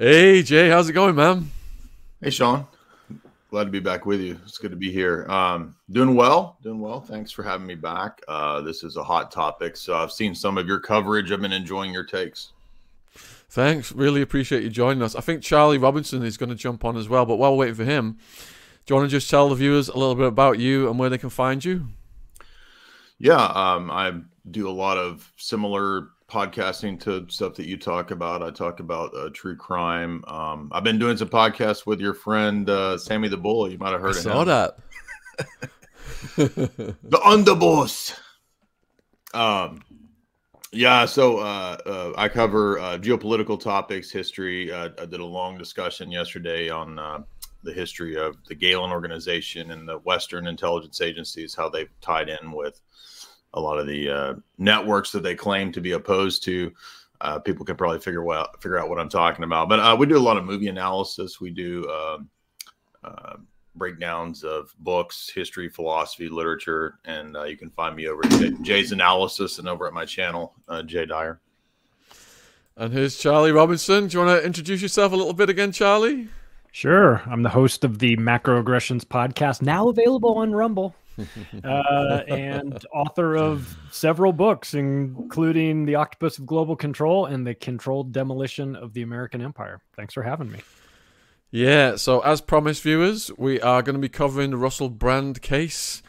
Hey Jay, how's it going, man? Hey Sean, glad to be back with you. It's good to be here. Um, doing well, doing well. Thanks for having me back. Uh, this is a hot topic, so I've seen some of your coverage. I've been enjoying your takes. Thanks, really appreciate you joining us. I think Charlie Robinson is going to jump on as well, but while we're waiting for him, do you want to just tell the viewers a little bit about you and where they can find you? Yeah, um, I do a lot of similar podcasting to stuff that you talk about. I talk about uh, true crime. Um, I've been doing some podcasts with your friend uh, Sammy the Bull. You might have heard I of saw him. that. the underboss. Um, yeah, so uh, uh, I cover uh, geopolitical topics, history. Uh, I did a long discussion yesterday on uh, the history of the Gehlen organization and the Western intelligence agencies, how they've tied in with a lot of the uh, networks that they claim to be opposed to. Uh, people can probably figure well figure out what I'm talking about. But uh, we do a lot of movie analysis. We do um, uh, breakdowns of books, history, philosophy, literature, and uh, you can find me over at Jay's Analysis and over at my channel, uh, Jay Dyer. And here's Charlie Robinson. Do you want to introduce yourself a little bit again, Charlie? Sure. I'm the host of the Macroaggressions podcast, now available on Rumble uh, and author of several books, including The Octopus of Global Control and The Controlled Demolition of the American Empire. Thanks for having me. Yeah, so as promised, viewers, we are going to be covering the Russell Brand case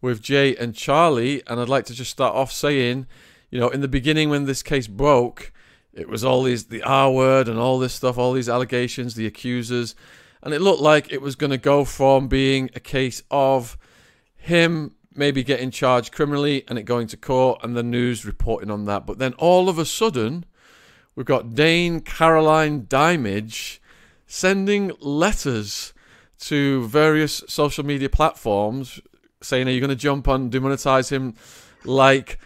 with Jay and Charlie. And I'd like to just start off saying, you know, in the beginning when this case broke, it was all these, the R word and all this stuff, all these allegations, the accusers. And it looked like it was going to go from being a case of him maybe getting charged criminally and it going to court and the news reporting on that. But then all of a sudden, we've got Dame Caroline Dinenage sending letters to various social media platforms saying, Are you going to jump on, demonetize him like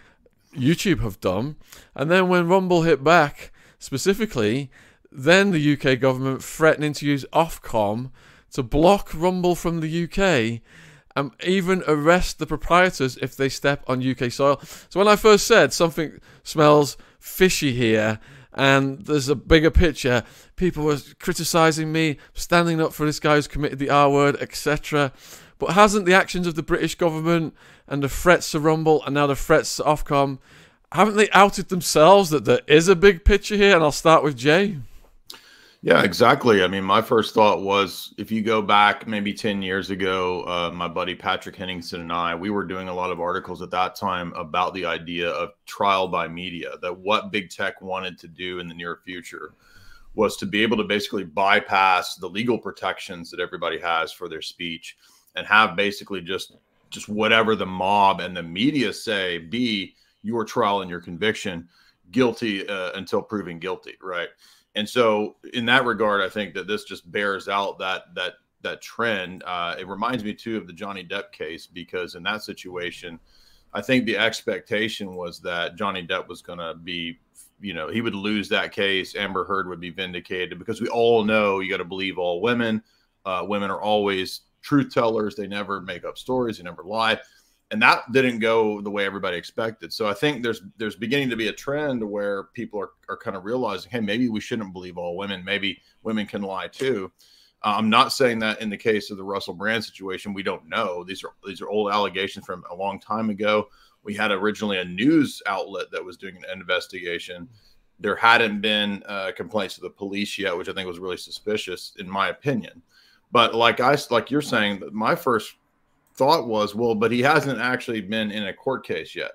YouTube have done? And then when Rumble hit back specifically, then the UK government threatening to use Ofcom to block Rumble from the UK and even arrest the proprietors if they step on UK soil. So when I first said something smells fishy here and there's a bigger picture, people were criticizing me, standing up for this guy who's committed the R word, etc. But hasn't the actions of the British government and the threats to Rumble and now the threats to Ofcom, haven't they outed themselves that there is a big picture here? And I'll start with Jay. Yeah, exactly. I mean, my first thought was if you go back maybe 10 years ago, uh, my buddy Patrick Henningsen and I, we were doing a lot of articles at that time about the idea of trial by media, that what big tech wanted to do in the near future was to be able to basically bypass the legal protections that everybody has for their speech and have basically just just whatever the mob and the media say be your trial and your conviction guilty uh, until proven guilty right and so in that regard i think that this just bears out that that that trend. Uh, it reminds me too of the johnny depp case because in that situation i think the expectation was that johnny depp was going to be you know he would lose that case amber heard would be vindicated because we all know you got to believe all women. Uh, women are always truth tellers. They never make up stories. They never lie and that didn't go the way everybody expected. So I think there's there's beginning to be a trend where people are, are kind of realizing, hey, maybe we shouldn't believe all women. Maybe women can lie too. Uh, I'm not saying that in the case of the Russell Brand situation, we don't know. These are these are old allegations from a long time ago. We had originally a news outlet that was doing an investigation. There hadn't been uh, complaints to the police yet, which I think was really suspicious, in my opinion. But like I like you're saying, my first thought was, well, but he hasn't actually been in a court case yet.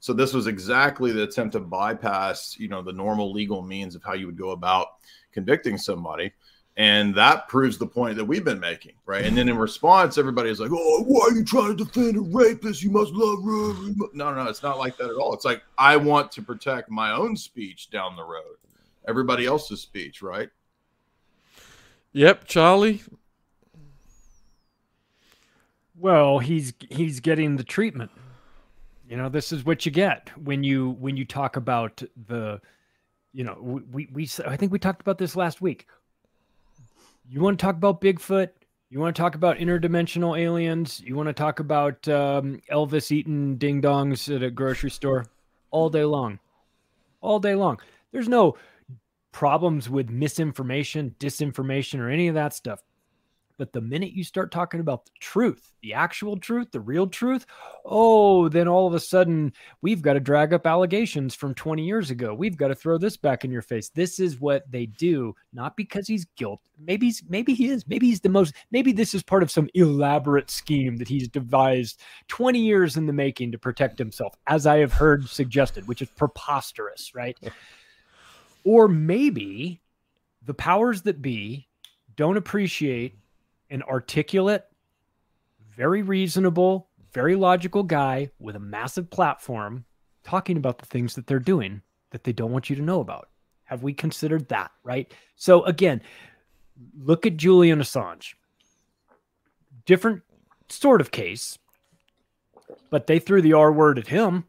So this was exactly the attempt to bypass, you know, the normal legal means of how you would go about convicting somebody. And that proves the point that we've been making, right? And then in response, everybody's like, "Oh, why are you trying to defend a rapist? You must love." No, no, no, it's not like that at all. It's like I want to protect my own speech down the road, everybody else's speech, right? Yep, Charlie. Well, he's he's getting the treatment. You know, this is what you get when you when you talk about the you know, we we I think we talked about this last week. You want to talk about Bigfoot? You want to talk about interdimensional aliens? You want to talk about um, Elvis eating ding dongs at a grocery store all day long, all day long. There's no problems with misinformation, disinformation, or any of that stuff. But the minute you start talking about the truth, the actual truth, the real truth, oh, then all of a sudden we've got to drag up allegations from 20 years ago. We've got to throw this back in your face. This is what they do, not because he's guilt. Maybe he's, maybe he is. Maybe he's the most. Maybe this is part of some elaborate scheme that he's devised 20 years in the making to protect himself, as I have heard suggested, which is preposterous, right? or maybe the powers that be don't appreciate an articulate, very reasonable, very logical guy with a massive platform talking about the things that they're doing that they don't want you to know about. Have we considered that, right? So again, look at Julian Assange. Different sort of case, but they threw the R word at him.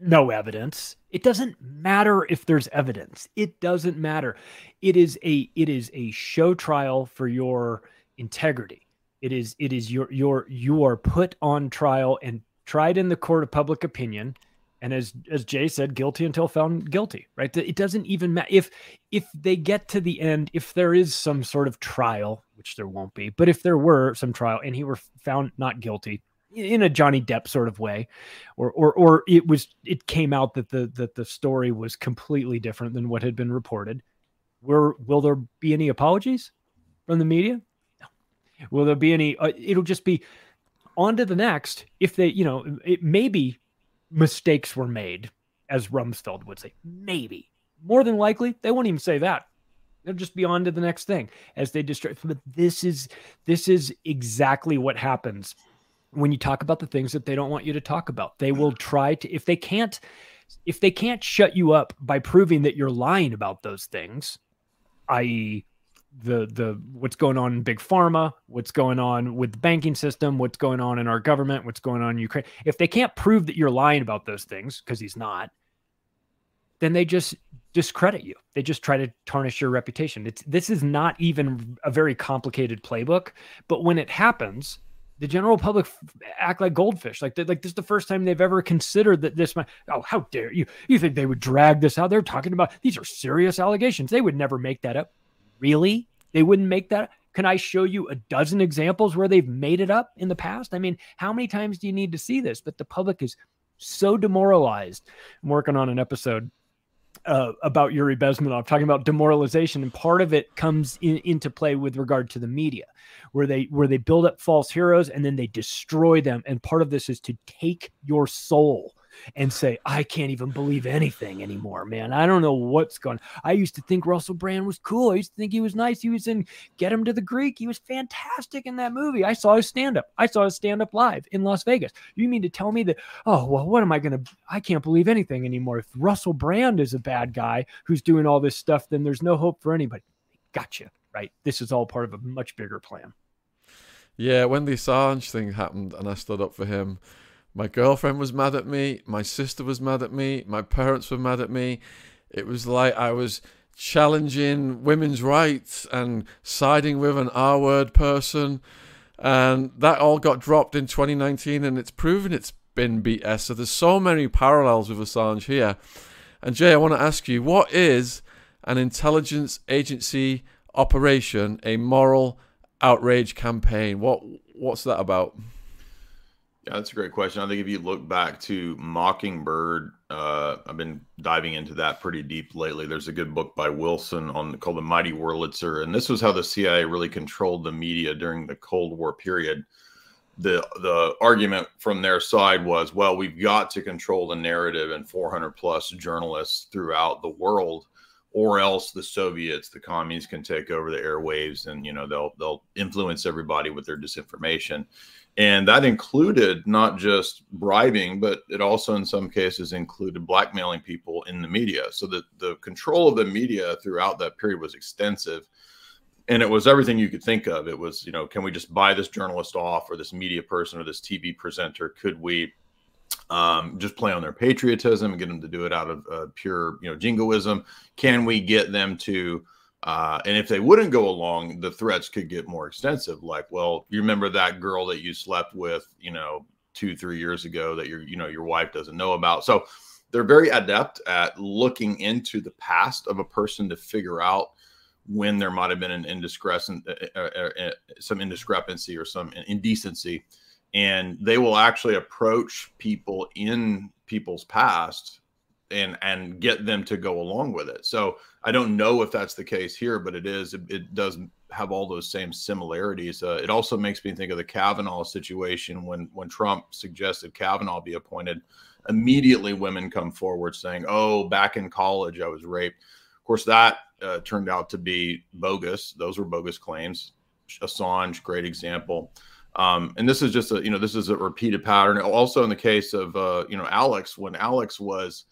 No evidence. It doesn't matter if there's evidence. It doesn't matter. It is a it is a show trial for your integrity. It is it is your your you are put on trial and tried in the court of public opinion and as as Jay said guilty until found guilty, right? It doesn't even matter if if they get to the end if there is some sort of trial, which there won't be, but if there were some trial and he were found not guilty, in a Johnny Depp sort of way, or or or it was it came out that the that the story was completely different than what had been reported. Were will there be any apologies from the media? No. Will there be any? Uh, it'll just be on to the next. If they, you know, it maybe mistakes were made, as Rumsfeld would say. Maybe more than likely they won't even say that. They'll just be on to the next thing as they distract. But this is this is exactly what happens when you talk about the things that they don't want you to talk about. They mm-hmm. will try to if they can't if they can't shut you up by proving that you're lying about those things, i.e. the the what's going on in big pharma, what's going on with the banking system, what's going on in our government, what's going on in Ukraine. If they can't prove that you're lying about those things because he's not, then they just discredit you. They just try to tarnish your reputation. It's this is not even a very complicated playbook, but when it happens, the general public act like goldfish. Like, like this is the first time they've ever considered that this might. Oh, how dare you? You think they would drag this out? They're talking about these are serious allegations. They would never make that up. Really? They wouldn't make that. Can I show you a dozen examples where they've made it up in the past? I mean, how many times do you need to see this? But the public is so demoralized. I'm working on an episode uh, about Yuri Bezmenov, talking about demoralization, and part of it comes in, into play with regard to the media, where they where they build up false heroes and then they destroy them. And part of this is to take your soul and say, I can't even believe anything anymore, man. I don't know what's going. I used to think Russell Brand was cool. I used to think he was nice. He was in Get Him to the Greek. He was fantastic in that movie. I saw his stand up. I saw his stand up live in Las Vegas. You mean to tell me that? Oh well, what am I gonna? I can't believe anything anymore. If Russell Brand is a bad guy who's doing all this stuff, then there's no hope for anybody. Gotcha. Right. This is all part of a much bigger plan. Yeah, when the Assange thing happened and I stood up for him, my girlfriend was mad at me. My sister was mad at me. My parents were mad at me. It was like I was challenging women's rights and siding with an R word person. And that all got dropped in 2019, and it's proven it's been BS. So there's so many parallels with Assange here. And Jay, I want to ask you what is an intelligence agency operation, a moral outrage campaign? What What's that about? Yeah, that's a great question. I think if you look back to Mockingbird, uh, I've been diving into that pretty deep lately. There's a good book by Wilford called The Mighty Wurlitzer, and this was how the CIA really controlled the media during the Cold War period. The the argument from their side was, well, we've got to control the narrative and 400 plus journalists throughout the world, or else the Soviets, the communists, can take over the airwaves, and you know they'll they'll influence everybody with their disinformation and that included not just bribing, but it also, in some cases, included blackmailing people in the media. So that the control of the media throughout that period was extensive. And it was everything you could think of. It was, you know, can we just buy this journalist off or this media person or this TV presenter? Could we um, just play on their patriotism and get them to do it out of uh, pure, you know, jingoism? Can we get them to uh, and if they wouldn't go along, the threats could get more extensive. Like, well, you remember that girl that you slept with, you know, two, three years ago that your, you know, your wife doesn't know about. So they're very adept at looking into the past of a person to figure out when there might have been an indiscretion, uh, uh, uh, some indiscrepancy or some indecency, and they will actually approach people in people's past and and get them to go along with it. So I don't know if that's the case here, but it is. It, it does have all those same similarities. Uh, it also makes me think of the Kavanaugh situation when when Trump suggested Kavanaugh be appointed. Immediately, women come forward saying, "Oh, back in college, I was raped." Of course, that uh, turned out to be bogus. Those were bogus claims. Assange, great example. Um, and this is just a you know this is a repeated pattern. Also, in the case of uh, you know Alex, when Alex was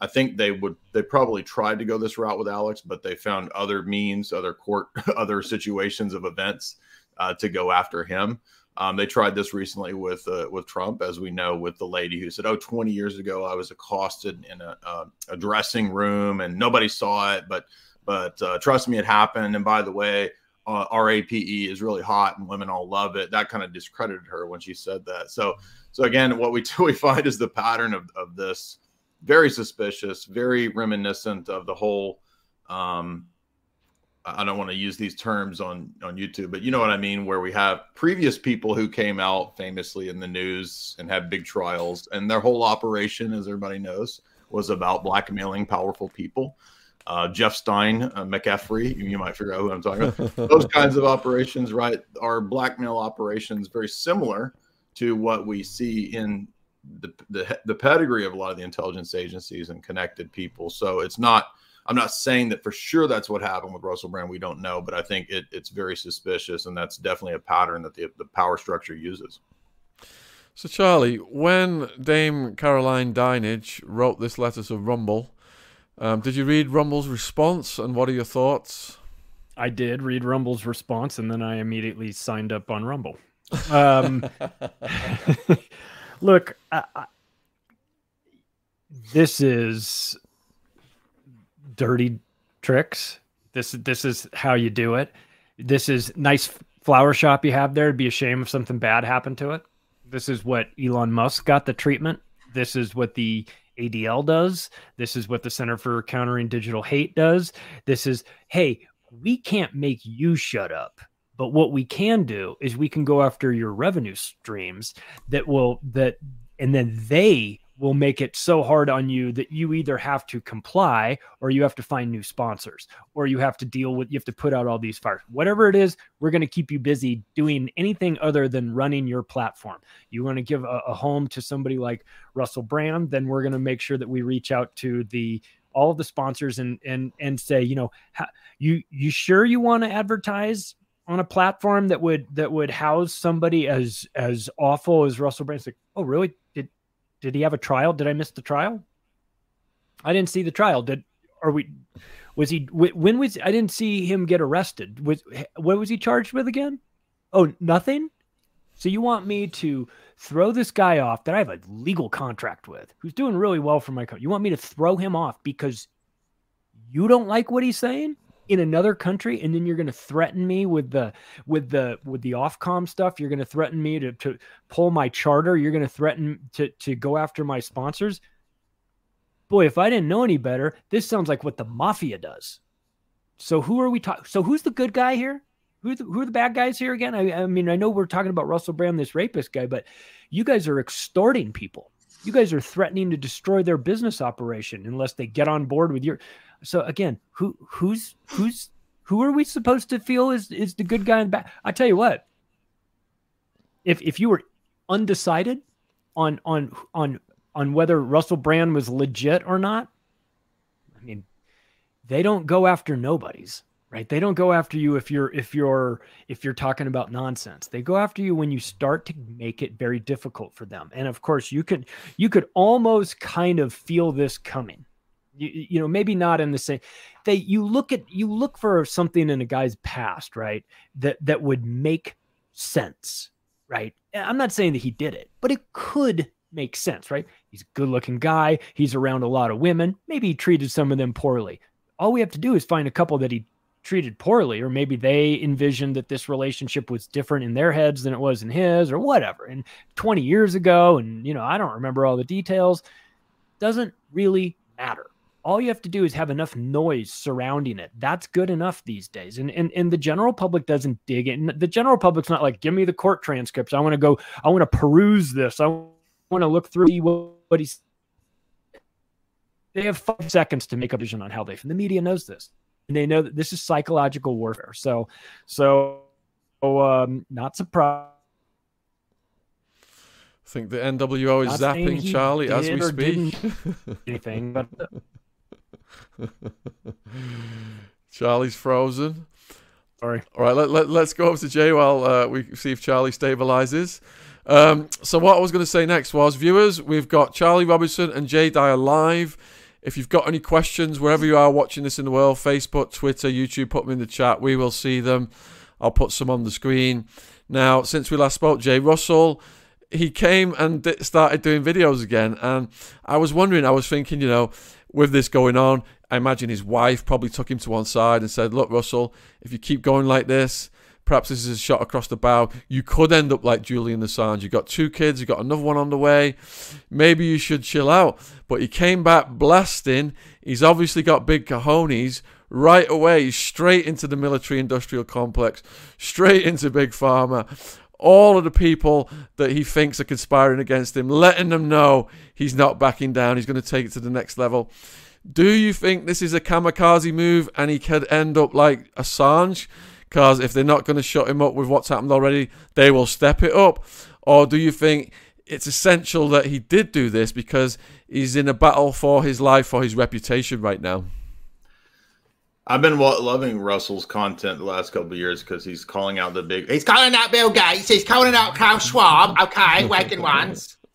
I think they would they probably tried to go this route with Alex, but they found other means, other court, other situations of events uh, to go after him. Um, they tried this recently with uh, with Trump, as we know, with the lady who said, "Oh, 20 years ago, I was accosted in a, a, dressing room and nobody saw it, but but uh, trust me, it happened." And by the way, uh, RAPE is really hot and women all love it. That kind of discredited her when she said that. So so again, what we we find is the pattern of of this very suspicious, very reminiscent of the whole. Um, I don't want to use these terms on on YouTube, but you know what I mean, where we have previous people who came out famously in the news and had big trials, and their whole operation, as everybody knows, was about blackmailing powerful people. Uh, Jeff Stein, uh, McCaffrey, you might figure out who I'm talking about. Those kinds of operations, right, are blackmail operations very similar to what we see in the, the the pedigree of a lot of the intelligence agencies and connected people. So it's not. I'm not saying that for sure that's what happened with Russell Brand. We don't know, but I think it, it's very suspicious, and that's definitely a pattern that the the power structure uses. So Charlie, when Dame Caroline Dinenage wrote this letter to Rumble, um, did you read Rumble's response, and what are your thoughts? I did read Rumble's response, and then I immediately signed up on Rumble. Um, Look, I, I, this is dirty tricks. This this is how you do it. This is nice flower shop you have there. It'd be a shame if something bad happened to it. This is what Elon Musk got the treatment. This is what the ADL does. This is what the Center for Countering Digital Hate does. This is, hey, we can't make you shut up. But what we can do is we can go after your revenue streams that will that and then they will make it so hard on you that you either have to comply or you have to find new sponsors or you have to deal with you have to put out all these fires. Whatever it is we're going to keep you busy doing anything other than running your platform. You want to give a, a home to somebody like russell brand then we're going to make sure that we reach out to the all the sponsors and and and say you know you you sure you want to advertise on a platform that would that would house somebody as as awful as Russell Brand. like, oh, really? Did did he have a trial? Did I miss the trial? I didn't see the trial. Did are we? Was he? When was? I didn't see him get arrested. Was what was he charged with again? Oh, nothing. So you want me to throw this guy off that I have a legal contract with, who's doing really well for my company? You want me to throw him off because you don't like what he's saying? In another country and then you're going to threaten me with the with the with the ofcom stuff. You're going to threaten me to to pull my charter. You're going to threaten to to go after my sponsors. Boy if i didn't know any better this sounds like what the mafia does. So who are we talking so who's the good guy here? Who, the, who are the bad guys here again? I, I mean i know we're talking about russell brand this rapist guy but you guys are extorting people. You guys are threatening to destroy their business operation unless they get on board with your so again, who who's who's who are we supposed to feel is is the good guy in the back? I tell you what, if if you were undecided on on on on whether Russell Brand was legit or not, I mean, they don't go after nobodies, right? They don't go after you if you're if you're if you're talking about nonsense. They go after you when you start to make it very difficult for them. And of course, you could you could almost kind of feel this coming you, you know maybe not in the same they you look at you look for something in a guy's past right that that would make sense right? I'm not saying that he did it but it could make sense right? He's a good looking guy. He's around a lot of women. Maybe he treated some of them poorly. All we have to do is find a couple that he treated poorly or maybe they envisioned that this relationship was different in their heads than it was in his or whatever. And 20 years ago and you know i don't remember all the details doesn't really matter. All you have to do is have enough noise surrounding it. That's good enough these days. And and, and the general public doesn't dig it. the general public's not like, give me the court transcripts. I want to go, I want to peruse this. I want to look through what, what he's they have five seconds to make a decision on how they. and The media knows this, and they know that this is psychological warfare. So, so, um, not surprised. I think the NWO is not zapping Charlie as we speak. anything, but Charlie's frozen. Sorry. All right, let, let, let's go over to Jay while uh, we see if Charlie stabilizes. Um, so, what I was going to say next was viewers, we've got Charlie Robinson and Jay Dyer live. If you've got any questions, wherever you are watching this in the world, Facebook, Twitter, YouTube, put them in the chat. We will see them. I'll put some on the screen. Now, since we last spoke, Jay Russell, he came and started doing videos again. And I was wondering, I was thinking, you know, with this going on, I imagine his wife probably took him to one side and said, Look, Russell, if you keep going like this, perhaps this is a shot across the bow. You could end up like Julian Assange. You've got two kids, you've got another one on the way. Maybe you should chill out. But he came back blasting. He's obviously got big cojones right away, straight into the military industrial complex, straight into Big Pharma. All of the people that he thinks are conspiring against him, letting them know he's not backing down, he's going to take it to the next level. Do you think this is a kamikaze move and he could end up like Assange? Because if they're not going to shut him up with what's happened already, they will step it up. Or do you think it's essential that he did do this because he's in a battle for his life, for his reputation right now? I've been loving Russell's content the last couple of years because he's calling out the big. He's calling out Bill Gates. He's calling out Klaus Schwab. Okay, waking ones.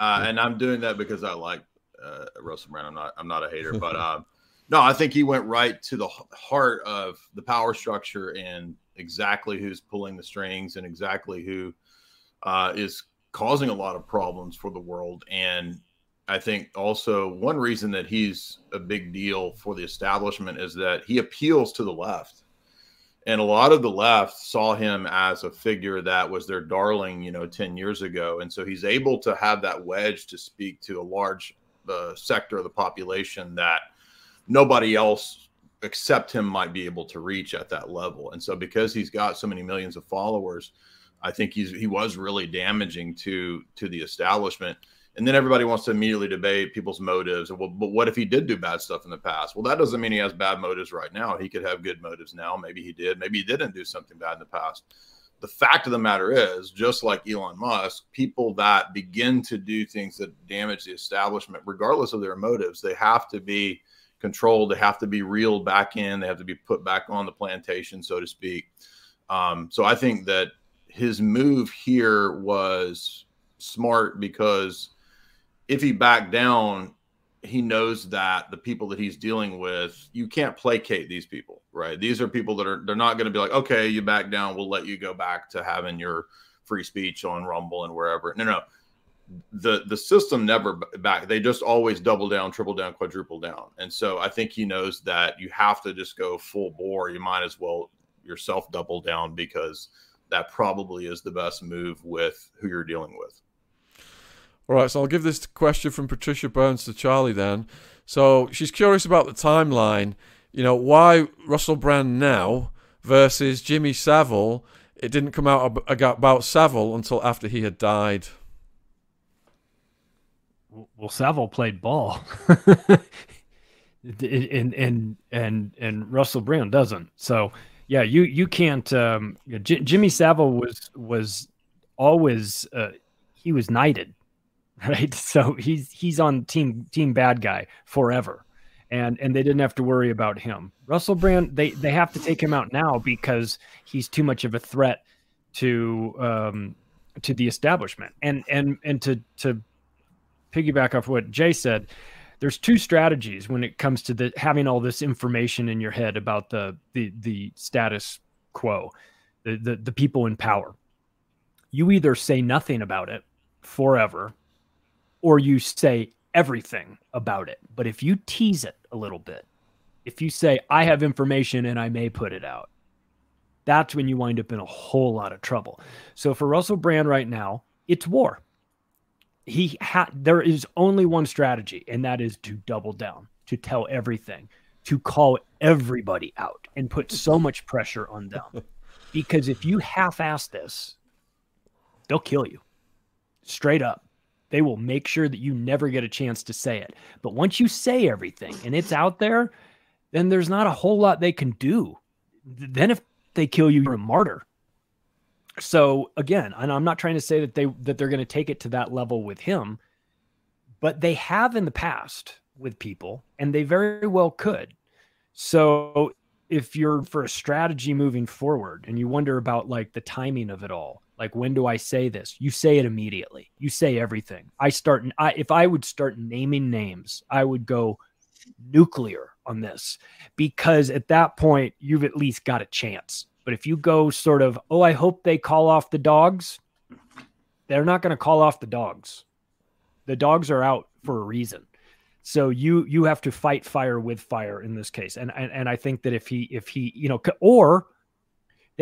Uh, and I'm doing that because I like uh, Russell Brand. I'm not. I'm not a hater, but um, no, I think he went right to the heart of the power structure and exactly who's pulling the strings and exactly who uh, is causing a lot of problems for the world. And I think also one reason that he's a big deal for the establishment is that he appeals to the left. And a lot of the left saw him as a figure that was their darling, you know, 10 years ago. And so he's able to have that wedge to speak to a large uh, sector of the population that nobody else except him might be able to reach at that level. And so because he's got so many millions of followers, I think he's he was really damaging to to the establishment. And then everybody wants to immediately debate people's motives. Well, but what if he did do bad stuff in the past? Well, that doesn't mean he has bad motives right now. He could have good motives now. Maybe he did. Maybe he didn't do something bad in the past. The fact of the matter is, just like Elon Musk, people that begin to do things that damage the establishment, regardless of their motives, they have to be controlled. They have to be reeled back in. They have to be put back on the plantation, so to speak. Um, so I think that his move here was smart because if he backed down, he knows that the people that he's dealing with, you can't placate these people, right? These are people that are they're not going to be like, okay, you back down, we'll let you go back to having your free speech on Rumble and wherever. No, no, the the system never back they just always double down triple down quadruple down and so i think he knows that you have to just go full bore you might as well yourself double down because that probably is the best move with who you're dealing with all right so i'll give this question from patricia burns to charlie then so she's curious about the timeline you know why russell brand now versus jimmy savile it didn't come out about savile until after he had died well, Savile played ball, and and and and Russell Brand doesn't. So yeah, you you can't. Um, J- Jimmy Savile was was always uh, he was knighted, right? So he's he's on team team bad guy forever, and and they didn't have to worry about him. Russell Brand they they have to take him out now because he's too much of a threat to um to the establishment and and and to to piggyback off what Jay said, there's two strategies when it comes to the having all this information in your head about the the the status quo, the the, the people in power. You either say nothing about it forever, or you say everything about it. But if you tease it a little bit, if you say, I have information and I may put it out, that's when you wind up in a whole lot of trouble. So for Russell Brand right now, it's war he had there is only one strategy, and that is to double down, to tell everything, to call everybody out and put so much pressure on them. Because if you half-ass this, they'll kill you. Straight up. They will make sure that you never get a chance to say it. But once you say everything and it's out there, then there's not a whole lot they can do. Then if they kill you, you're a martyr. So again, and I'm not trying to say that they that they're going to take it to that level with him, but they have in the past with people, and they very well could. So if you're for a strategy moving forward and you wonder about like the timing of it all, like when do I say this? You say it immediately. You say everything. I start I if I would start naming names, I would go nuclear on this because at that point you've at least got a chance. But if you go sort of, oh, I hope they call off the dogs, they're not going to call off the dogs. The dogs are out for a reason. So you you have to fight fire with fire in this case. And and, and I think that if he if he, you know, or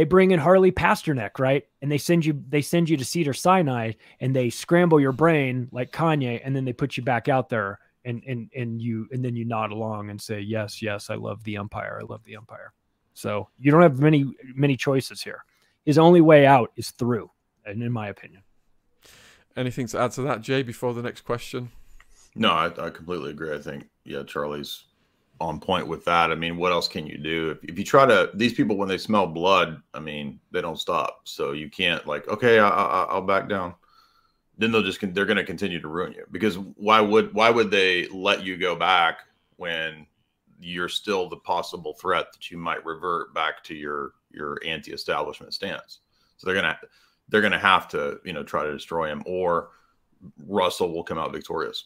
they bring in Harley Pasternak, right? And they send you they send you to Cedar Sinai and they scramble your brain like Kanye and then they put you back out there and and and you and then you nod along and say, "Yes, yes, I love the umpire. I love the umpire." So you don't have many many choices here. His only way out is through, and in my opinion. Anything to add to that, Jay? Before the next question. No, I, I completely agree. I think yeah, Charlie's on point with that. I mean, what else can you do if, if you try to? These people, when they smell blood, I mean, they don't stop. So you can't like, okay, I, I, I'll back down. Then they'll just they're going to continue to ruin you because why would why would they let you go back when you're still the possible threat that you might revert back to your your anti-establishment stance. So they're gonna they're gonna have to you know try to destroy him, or Russell will come out victorious.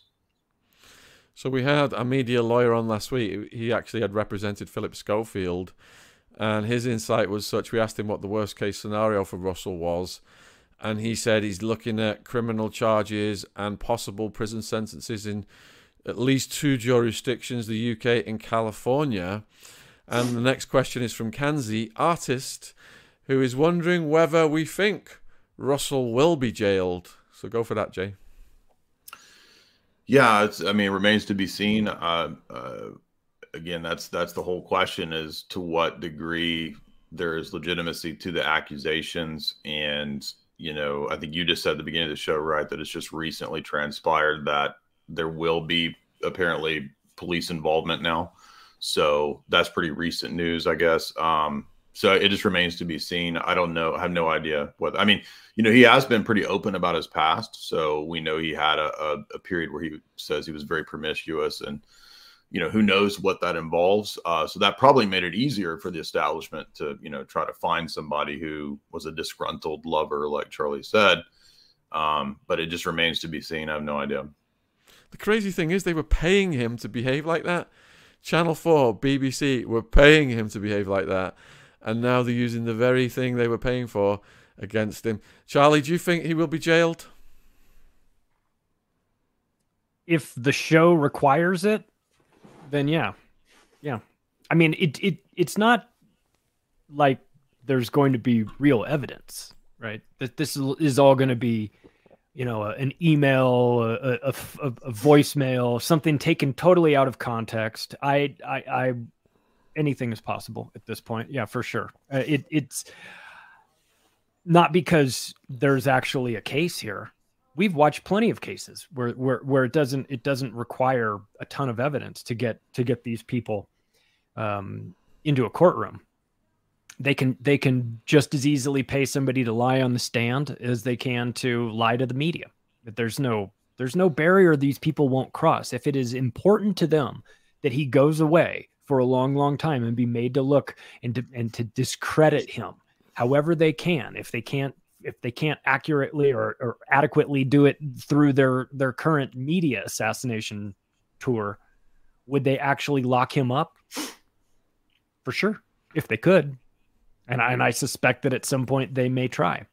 So we had a media lawyer on last week. He actually had represented Philip Schofield, and his insight was such. We asked him what the worst case scenario for Russell was, and he said he's looking at criminal charges and possible prison sentences in at least two jurisdictions, the UK and California. And the next question is from Kanzi, artist, who is wondering whether we think Russell will be jailed. So go for that, Jay. Yeah, it's. I mean, it remains to be seen. Uh, uh, again, that's that's the whole question: is to what degree there is legitimacy to the accusations, and you know, I think you just said at the beginning of the show, right, that it's just recently transpired that there will be apparently police involvement now. So that's pretty recent news, I guess. Um, so it just remains to be seen. I don't know. I have no idea what. I mean, you know, he has been pretty open about his past. So we know he had a, a, a period where he says he was very promiscuous, and you know, who knows what that involves. Uh, so that probably made it easier for the establishment to, you know, try to find somebody who was a disgruntled lover, like Charlie said. Um, but it just remains to be seen. I have no idea. The crazy thing is, they were paying him to behave like that. Channel 4, BBC were paying him to behave like that. And now they're using the very thing they were paying for against him. Charlie, do you think he will be jailed? If the show requires it, then yeah. Yeah. I mean, it, it it's not like there's going to be real evidence, right? That this is all going to be you know, an email, a, a, a, voicemail, something taken totally out of context. I, I, I, anything is possible at this point. Yeah, for sure. Uh, it, it's not because there's actually a case here. We've watched plenty of cases where, where, where it doesn't, it doesn't require a ton of evidence to get, to get these people um, into a courtroom they can they can just as easily pay somebody to lie on the stand as they can to lie to the media. But there's no there's no barrier these people won't cross. If it is important to them that he goes away for a long, long time and be made to look and to, and to discredit him, however they can, if they can't if they can't accurately or, or adequately do it through their their current media assassination tour, would they actually lock him up? For sure, if they could and I, and I suspect that at some point they may try.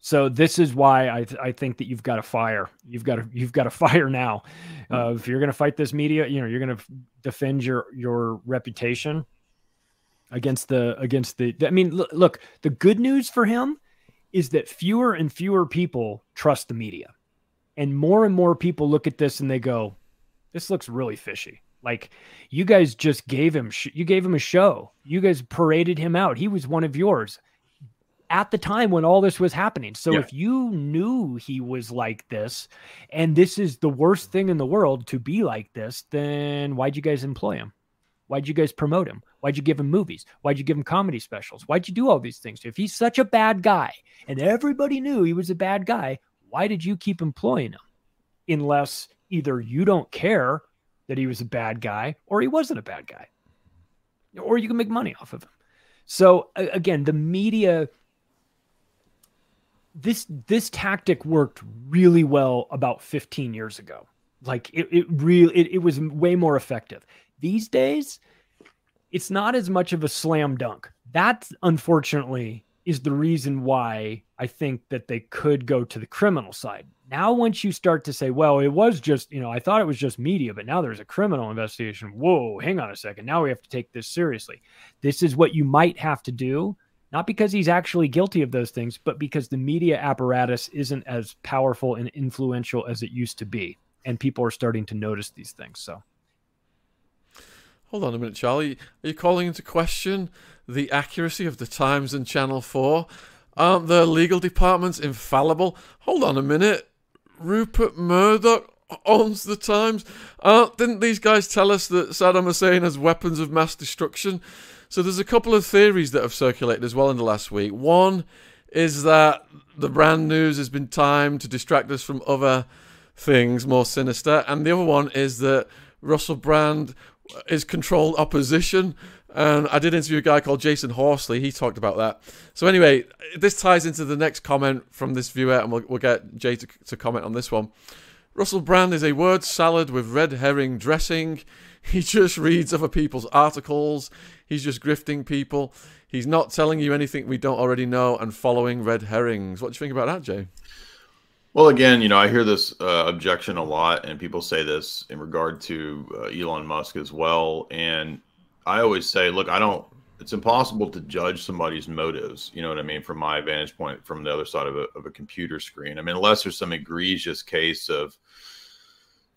So this is why I th- I think that you've got to fire. You've got to you've got to fire now. Uh, if you're going to fight this media, you know you're going to defend your your reputation against the against the. I mean, look, look. The good news for him is that fewer and fewer people trust the media, And more and more people look at this and they go, this looks really fishy. Like you guys just gave him, sh- you gave him a show. You guys paraded him out. He was one of yours at the time when all this was happening. So yeah. if you knew he was like this and this is the worst thing in the world to be like this, then why'd you guys employ him? Why'd you guys promote him? Why'd you give him movies? Why'd you give him comedy specials? Why'd you do all these things? If he's such a bad guy and everybody knew he was a bad guy, why did you keep employing him? Unless either you don't care that he was a bad guy or he wasn't a bad guy, or you can make money off of him. So again, the media this this tactic worked really well about 15 years ago. Like it, it really it, it was way more effective. These days, it's not as much of a slam dunk. That unfortunately is the reason why I think that they could go to the criminal side. Now, once you start to say, well, it was just, you know, I thought it was just media, but now there's a criminal investigation. Whoa, hang on a second. Now we have to take this seriously. This is what you might have to do not because he's actually guilty of those things, but because the media apparatus isn't as powerful and influential as it used to be. And people are starting to notice these things. So, hold on a minute, Charlie. Are you calling into question the accuracy of the Times and Channel 4? Aren't the legal departments infallible? Hold on a minute. Rupert Murdoch owns the Times. Uh, didn't these guys tell us that Saddam Hussein has weapons of mass destruction? So there's a couple of theories that have circulated as well in the last week. One is that the brand news has been timed to distract us from other things more sinister, and the other one is that Russell Brand is controlled opposition. And I did interview a guy called Jason Horsley. He talked about that. So anyway, this ties into the next comment from this viewer, and we'll, we'll get Jay to, to comment on this one. Russell Brand is a word salad with red herring dressing. He just reads other people's articles. He's just grifting people. He's not telling you anything we don't already know and following red herrings. What do you think about that, Jay? Well, again, you know, I hear this uh, objection a lot, and people say this in regard to uh, Elon Musk as well. And I always say, look, I don't. It's impossible to judge somebody's motives. You know what I mean? From my vantage point, from the other side of a, of a computer screen. I mean, unless there's some egregious case of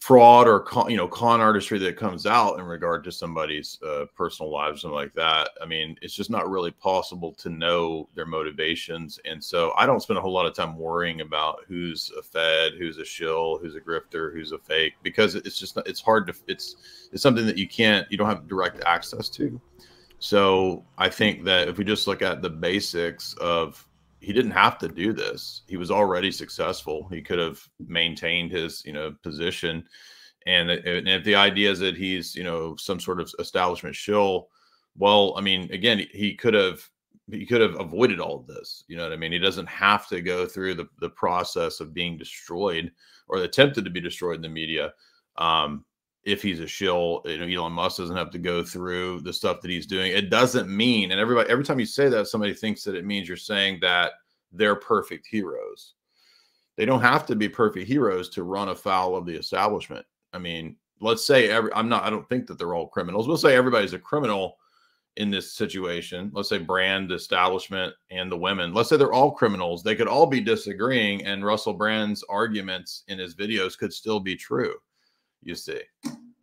fraud or con, you know con artistry that comes out in regard to somebody's uh, personal lives and like that i mean it's just not really possible to know their motivations and so i don't spend a whole lot of time worrying about who's a fed who's a shill who's a grifter who's a fake because it's just it's hard to it's it's something that you can't you don't have direct access to. So i think that if we just look at the basics of he didn't have to do this. He was already successful. He could have maintained his, you know, position. And, and if the idea is that he's, you know, some sort of establishment shill, well, I mean, again, he could have he could have avoided all of this. You know what I mean? He doesn't have to go through the, the process of being destroyed or attempted to be destroyed in the media. Um, if he's a shill, you know, Elon Musk doesn't have to go through the stuff that he's doing. It doesn't mean, and everybody, every time you say that, somebody thinks that it means you're saying that they're perfect heroes. They don't have to be perfect heroes to run afoul of the establishment. I mean, let's say every, I'm not, I don't think that they're all criminals. We'll say everybody's a criminal in this situation. Let's say brand establishment and the women. Let's say they're all criminals. They could all be disagreeing, and Russell Brand's arguments in his videos could still be true you see.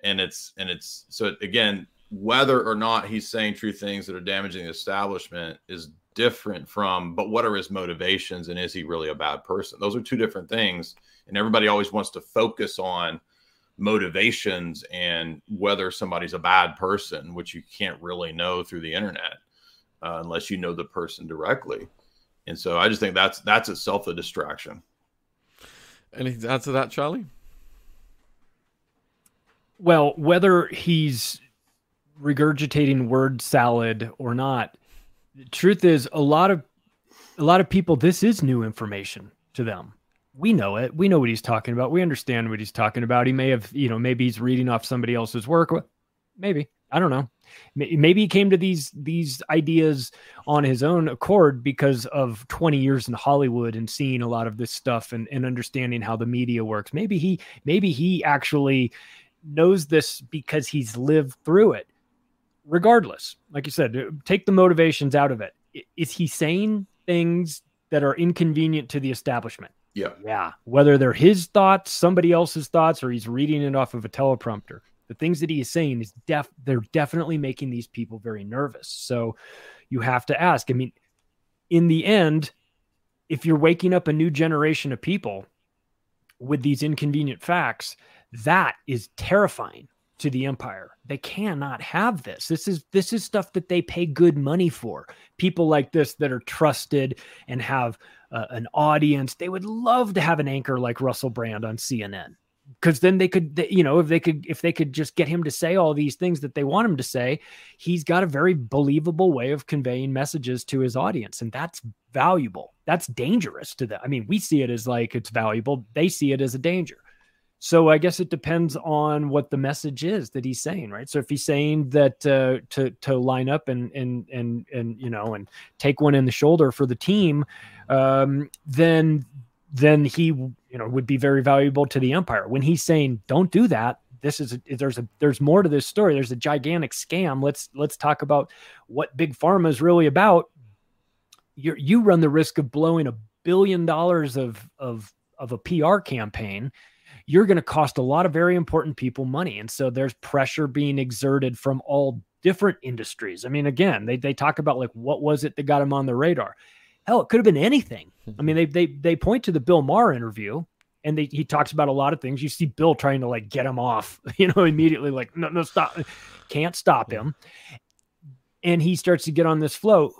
And it's and it's so again whether or not he's saying true things that are damaging the establishment is different from but what are his motivations and is he really a bad person? Those are two different things. And everybody always wants to focus on motivations and whether somebody's a bad person which you can't really know through the internet uh, unless you know the person directly. And so i just think that's that's itself a distraction. Anything to add to that charlie well, whether he's regurgitating word salad or not, the truth is a lot of a lot of people this is new information to them. We know it. We know what he's talking about. We understand what he's talking about. He may have, you know, maybe he's reading off somebody else's work. Maybe. I don't know. Maybe he came to these these ideas on his own accord because of 20 years in Hollywood and seeing a lot of this stuff and, and understanding how the media works. Maybe he maybe he actually knows this because he's lived through it. Regardless, like you said, take the motivations out of it. Is he saying things that are inconvenient to the establishment? Yeah. Yeah. Whether they're his thoughts, somebody else's thoughts, or he's reading it off of a teleprompter. The things that he is saying is def they're definitely making these people very nervous. So you have to ask. I mean, in the end, if you're waking up a new generation of people with these inconvenient facts, that is terrifying to the empire. They cannot have this. This is this is stuff that they pay good money for. People like this that are trusted and have uh, an audience. They would love to have an anchor like Russell Brand on CNN because then they could you know if they could if they could just get him to say all these things that they want him to say he's got a very believable way of conveying messages to his audience and that's valuable that's dangerous to them i mean we see it as like it's valuable they see it as a danger so I guess it depends on what the message is that he's saying, right? So if he's saying that uh, to to line up and and and and you know and take one in the shoulder for the team, um, then then he you know would be very valuable to the empire. When he's saying don't do that, this is there's a there's more to this story. There's a gigantic scam. Let's let's talk about what big pharma is really about. You you run the risk of blowing a billion dollars of of of a PR campaign you're going to cost a lot of very important people money. And so there's pressure being exerted from all different industries. I mean, again, they, they talk about like, what was it that got him on the radar? Hell, it could have been anything. I mean, they, they, they point to the Bill Maher interview and they, he talks about a lot of things. You see Bill trying to like get him off, you know, immediately like, no, no, stop. Can't stop him. And he starts to get on this flow.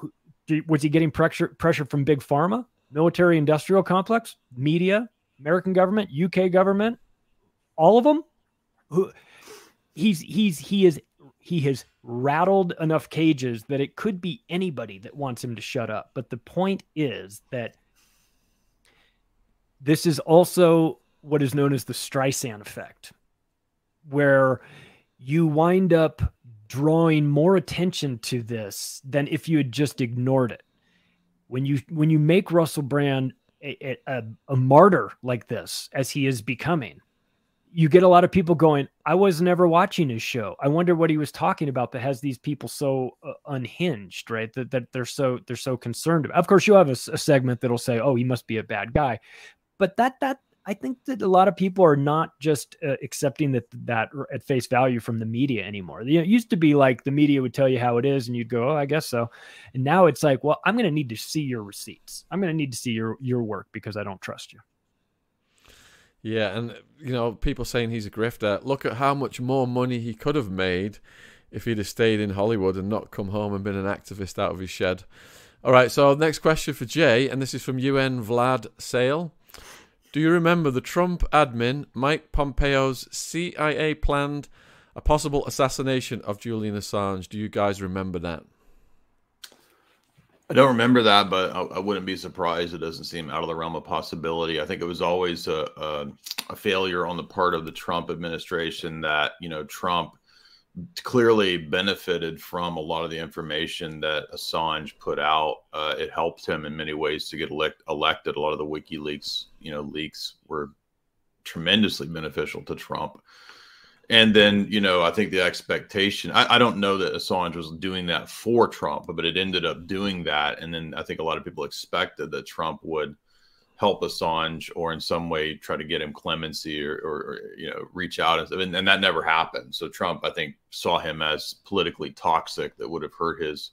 Was he getting pressure, pressure from big pharma, military industrial complex, media, American government, UK government, all of them. Who he's he's he is he has rattled enough cages that it could be anybody that wants him to shut up. But the point is that this is also what is known as the Streisand effect, where you wind up drawing more attention to this than if you had just ignored it. When you when you make Russell Brand a, a, a martyr like this as he is becoming. You get a lot of people going i was never watching his show. I wonder what he was talking about that has these people so uh, unhinged right? That, that they're so they're so concerned about of course you'll have a, a, segment that'll say oh he must be a bad guy. But that that I think that a lot of people are not just uh, accepting that that at face value from the media anymore. You know, it used to be like the media would tell you how it is, and you'd go, "Oh, I guess so," and now it's like, "Well, I'm going to need to see your receipts. I'm going to need to see your your work because I don't trust you." Yeah, and you know, people saying he's a grifter. Look at how much more money he could have made if he'd have stayed in Hollywood and not come home and been an activist out of his shed. All right, so next question for Jay, and this is from UN Vlad Sale. Do you remember the Trump admin Mike Pompeo's CIA planned a possible assassination of Julian Assange? Do you guys remember that? I don't remember that, but I, I, wouldn't be surprised. It doesn't seem out of the realm of possibility. I think it was always a, a, a failure on the part of the Trump administration that you know Trump clearly benefited from a lot of the information that Assange put out. Uh, it helped him in many ways to get elect- elected. A lot of the WikiLeaks, you know, leaks were tremendously beneficial to Trump. And then, you know, I think the expectation, I, I, don't know that Assange was doing that for Trump, but it ended up doing that. And then I think a lot of people expected that Trump would – help Assange or in some way try to get him clemency or, or, or you know reach out and, and that never happened. So Trump, I think, saw him as politically toxic that would have hurt his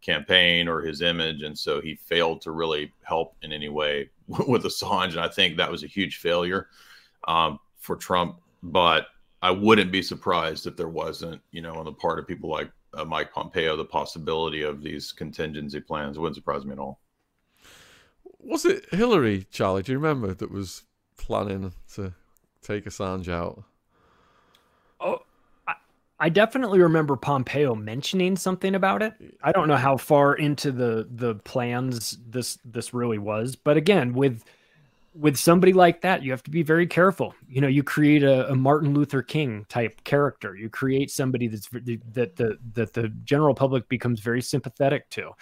campaign or his image, and so he failed to really help in any way with Assange. And I think that was a huge failure um, for Trump. But I wouldn't be surprised if there wasn't, you know, on the part of people like uh, Mike Pompeo, the possibility of these contingency plans. It wouldn't surprise me at all was it Hillary, Charlie? Do you remember that was planning to take Assange out? Oh, I, I definitely remember Pompeo mentioning something about it. I don't know how far into the the plans this this really was, but again, with with somebody like that, you have to be very careful. You know, you create a, a Martin Luther King type character. You create somebody that's that the that the general public becomes very sympathetic to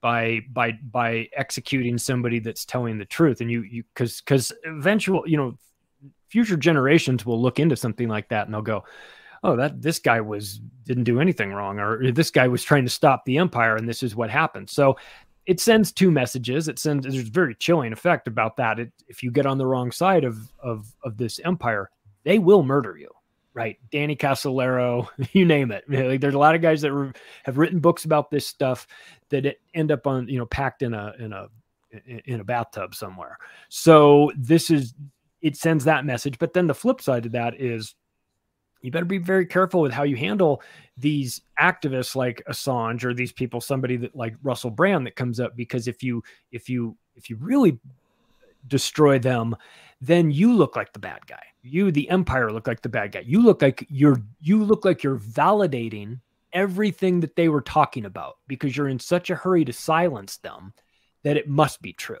by by by executing somebody that's telling the truth and you you because because eventual you know future generations will look into something like that and they'll go oh that this guy was didn't do anything wrong or this guy was trying to stop the empire and this is what happened so it sends two messages. It sends there's a very chilling effect about that. It, if you get on the wrong side of of of this empire, they will murder you. Right, Danny Casolaro, you name it. Like there's a lot of guys that re- have written books about this stuff that end up on you know packed in a in a in a bathtub somewhere. So this is it sends that message. But then the flip side of that is you better be very careful with how you handle these activists like Assange or these people, somebody that like Russell Brand that comes up because if you if you if you really destroy them, then you look like the bad guy. You, the empire, look like the bad guy. You look like you're you look like you're validating everything that they were talking about because you're in such a hurry to silence them that it must be true.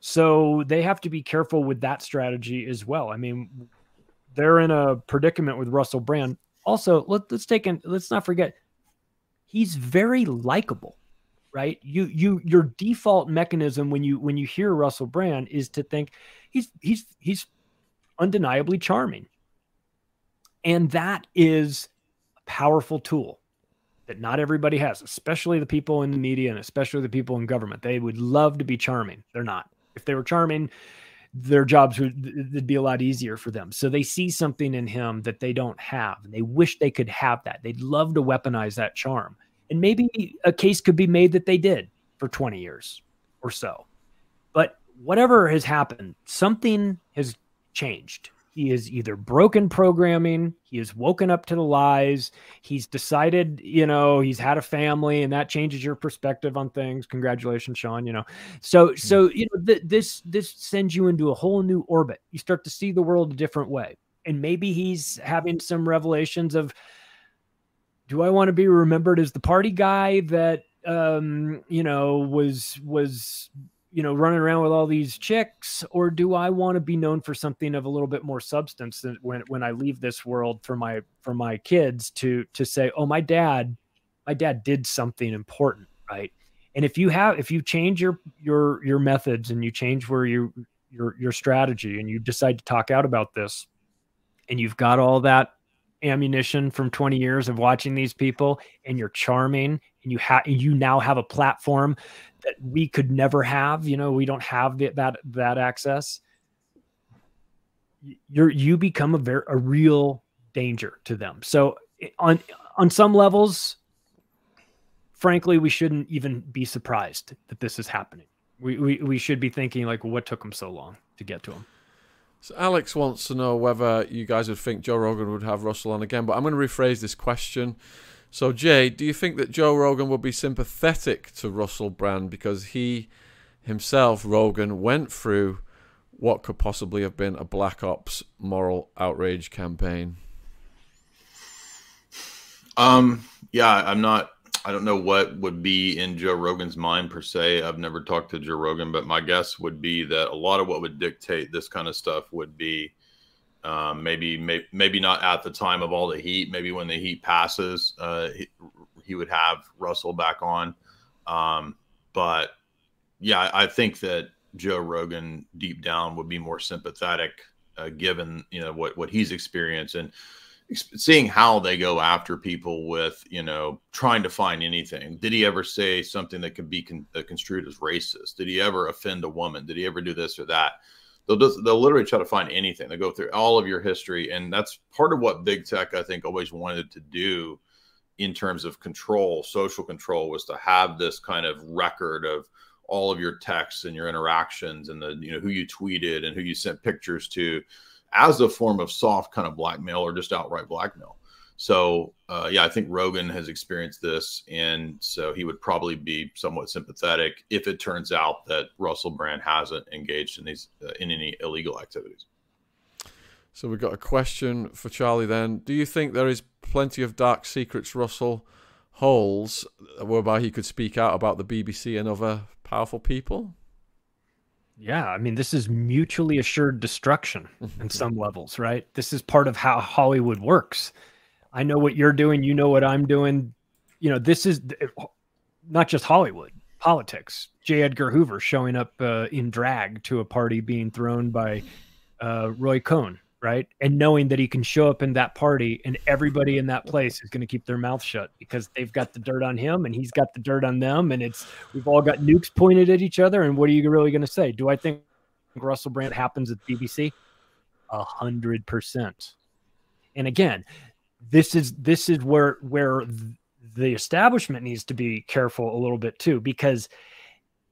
So they have to be careful with that strategy as well. I mean, they're in a predicament with Russell Brand. Also, let, us take in, let's not forget he's very likable, right? You you your default mechanism when you when you hear Russell Brand is to think he's he's he's undeniably charming. And that is a powerful tool that not everybody has, especially the people in the media and especially the people in government. They would love to be charming. They're not. If they were charming, their jobs would be a lot easier for them. So they see something in him that they don't have, and they wish they could have that. They'd love to weaponize that charm, and maybe a case could be made that they did for 20 years or so. But whatever has happened, something has changed. He is either broken programming, he has woken up to the lies, he's decided, you know, he's had a family and that changes your perspective on things. Congratulations, Sean, you know. So hmm. so you know th- this this sends you into a whole new orbit. You start to see the world a different way. And maybe he's having some revelations of do I want to be remembered as the party guy that um you know was was you know, running around with all these chicks, or do I want to be known for something of a little bit more substance than when when I leave this world for my for my kids to to say, oh, my dad, my dad did something important, right? And if you have if you change your your your methods and you change where you your your strategy and you decide to talk out about this, and you've got all that ammunition from 20 years of watching these people and you're charming and you have you now have a platform that we could never have. You know, we don't have the, that that access. You're you become a very a real danger to them. So on on some levels, frankly, we shouldn't even be surprised that this is happening. We we, we should be thinking like, what took them so long to get to him? So Alex wants to know whether you guys would think Joe Rogan would have Russell on again, but I'm going to rephrase this question. So, Jay, do you think that Joe Rogan would be sympathetic to Russell Brand because he himself, Rogan, went through what could possibly have been a black ops moral outrage campaign? Um, yeah, I'm not. I don't know what would be in Joe Rogan's mind per se. I've never talked to Joe Rogan, but my guess would be that a lot of what would dictate this kind of stuff would be um, maybe, may, maybe not at the time of all the heat. Maybe when the heat passes, uh, he, he, would have Russell back on. Um, but yeah, I think that Joe Rogan deep down would be more sympathetic, uh, given you know what what he's experienced and seeing how they go after people with you know trying to find anything. Did he ever say something that could be con- uh, construed as racist? Did he ever offend a woman? Did he ever do this or that? they'll just they'll literally try to find anything. They go through all of your history, and that's part of what big tech I think always wanted to do in terms of control, social control, was to have this kind of record of all of your texts and your interactions and the you know who you tweeted and who you sent pictures to as a form of soft kind of blackmail or just outright blackmail. So uh, yeah, I think Rogan has experienced this, and so he would probably be somewhat sympathetic if it turns out that Russell Brand hasn't engaged in these uh, in any illegal activities. So we've got a question for Charlie. Then, do you think there is plenty of dark secrets Russell holds, whereby he could speak out about the BBC and other powerful people? Yeah, I mean, this is mutually assured destruction in some levels, right? This is part of how Hollywood works I know what you're doing. You know what I'm doing. You know, this is not just Hollywood politics. J. Edgar Hoover showing up uh, in drag to a party being thrown by uh, Roy Cohn, right? And knowing that he can show up in that party and everybody in that place is going to keep their mouth shut because they've got the dirt on him and he's got the dirt on them. And it's, we've all got nukes pointed at each other. And what are you really going to say? Do I think Russell Brand happens at BBC? A hundred percent. And again, this is, this is where, where the establishment needs to be careful a little bit too, because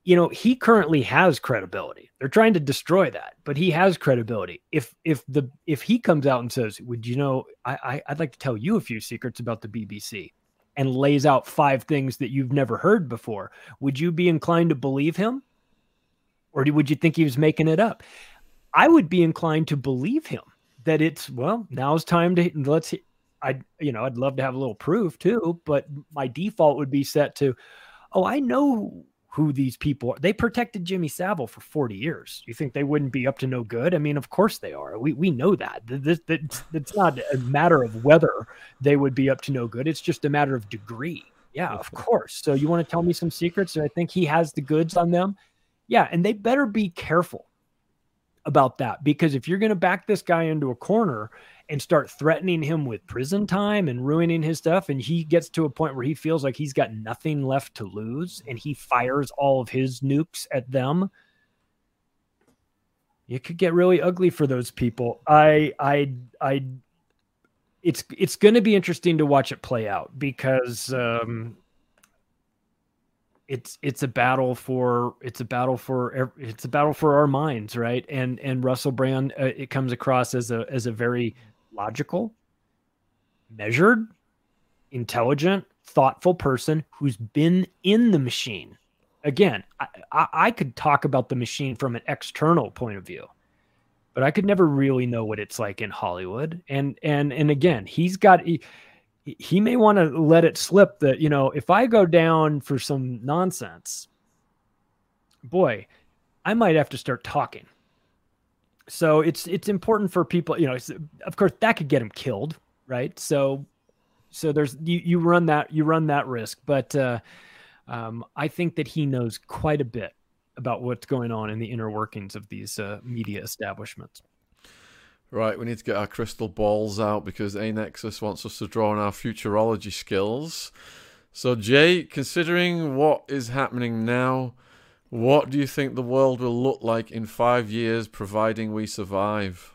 you know he currently has credibility. They're trying to destroy that but he has credibility. If if the if he comes out and says would you know I, I i'd like to tell you a few secrets about the bbc and lays out five things that you've never heard before would you be inclined to believe him? Or would you think he was making it up? I would be inclined to believe him that it's well now's time to let's i'd you know i'd love to have a little proof too but my default would be set to oh i know who these people are. They protected Jimmy Savile for 40 years. You think they wouldn't be up to no good? I mean, of course they are. We, we know that. This, this, it's not a matter of whether they would be up to no good. It's just a matter of degree. Yeah, of course. So you want to tell me some secrets? I think he has the goods on them. Yeah, and they better be careful about that because if you're going to back this guy into a corner and start threatening him with prison time and ruining his stuff. And he gets to a point where he feels like he's got nothing left to lose and he fires all of his nukes at them. It could get really ugly for those people. I, I, I, it's, it's going to be interesting to watch it play out because, um, it's it's a battle for it's a battle for it's a battle for our minds right and and russell brand uh, it comes across as a as a very logical, measured, intelligent, thoughtful person who's been in the machine. Again, I, I, I, could talk about the machine from an external point of view, but I could never really know what it's like in Hollywood. And and and again, he's got he, may want to let it slip that you know if I go down for some nonsense, boy, I might have to start talking. So it's it's important for people you know of course that could get him killed right? So so there's you you run that you run that risk. But uh, um, i think that he knows quite a bit about what's going on in the inner workings of these uh, media establishments right we need to get our crystal balls out because anexus wants us to draw on our futurology skills so jay considering what is happening now what do you think the world will look like in five years, providing we survive?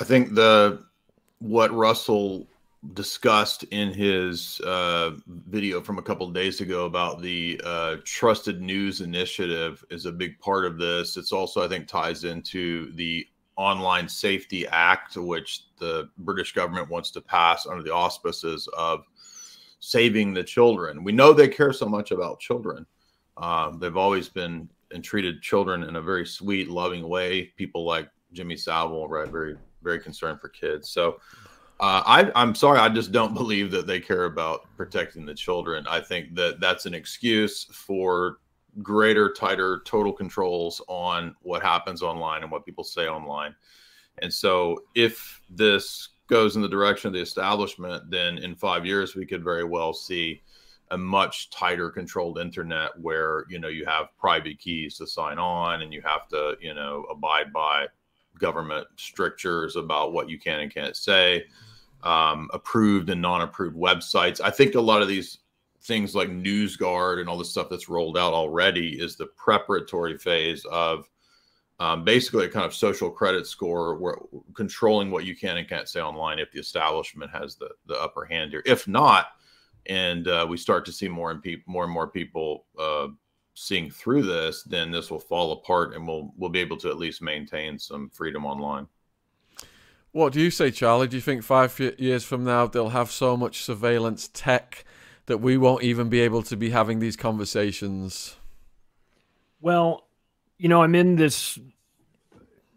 I think the what Russell discussed in his uh, video from a couple of days ago about the uh, trusted news initiative is a big part of this. It's also, I think, ties into the Online Safety Act, which the British government wants to pass under the auspices of saving the children. We know they care so much about children. Um, they've always been and treated children in a very sweet, loving way. People like Jimmy Savile, right? Very, very concerned for kids. So uh, I, I'm sorry, I just don't believe that they care about protecting the children. I think that that's an excuse for greater, tighter, total controls on what happens online and what people say online. And so if this goes in the direction of the establishment, then in five years we could very well see a much tighter controlled internet where you know you have private keys to sign on and you have to you know abide by government strictures about what you can and can't say um, approved and non-approved websites i think a lot of these things like newsguard and all the stuff that's rolled out already is the preparatory phase of um, basically a kind of social credit score where controlling what you can and can't say online if the establishment has the the upper hand here. If not, and uh, we start to see more and pe- more and more people uh, seeing through this, then this will fall apart, and we'll we'll be able to at least maintain some freedom online. What do you say, Charlie? Do you think five years from now they'll have so much surveillance tech that we won't even be able to be having these conversations? Well, you know, I'm in this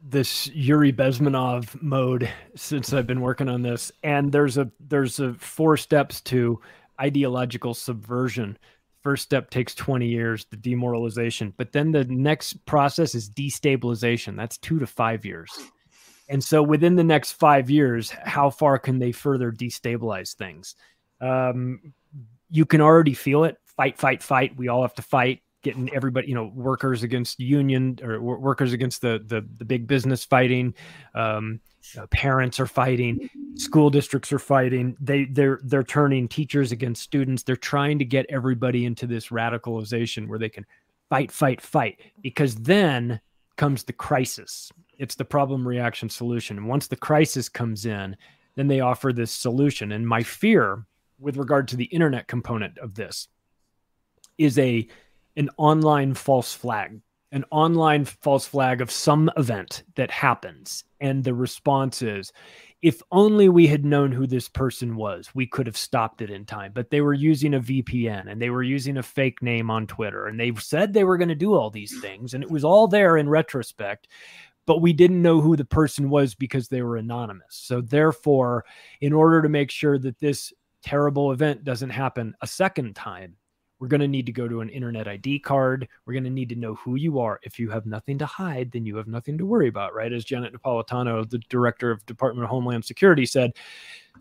this Yuri Bezmenov mode since I've been working on this, and there's a there's a four steps to ideological subversion. First step takes 20 years, the demoralization, but then the next process is destabilization. That's two to five years. And so within the next five years, how far can they further destabilize things? Um, you can already feel it. Fight, fight, fight. We all have to fight getting everybody, you know, workers against union or workers against the the, the big business fighting. Um, uh, parents are fighting, school districts are fighting. They they're they're turning teachers against students. They're trying to get everybody into this radicalization where they can fight, fight, fight. Because then comes the crisis. It's the problem, reaction, solution. Once the crisis comes in, then they offer this solution. And my fear with regard to the internet component of this is a an online false flag an online false flag of some event that happens. And the response is if only we had known who this person was we could have stopped it in time. But they were using a vpn and they were using a fake name on twitter. And they said they were going to do all these things. And it was all there in retrospect but we didn't know who the person was because they were anonymous so therefore in order to make sure that this terrible event doesn't happen a second time we're going to need to go to an internet ID card. We're going to need to know who you are. If you have nothing to hide, then you have nothing to worry about, right? As Janet Napolitano, the director of Department of Homeland Security, said.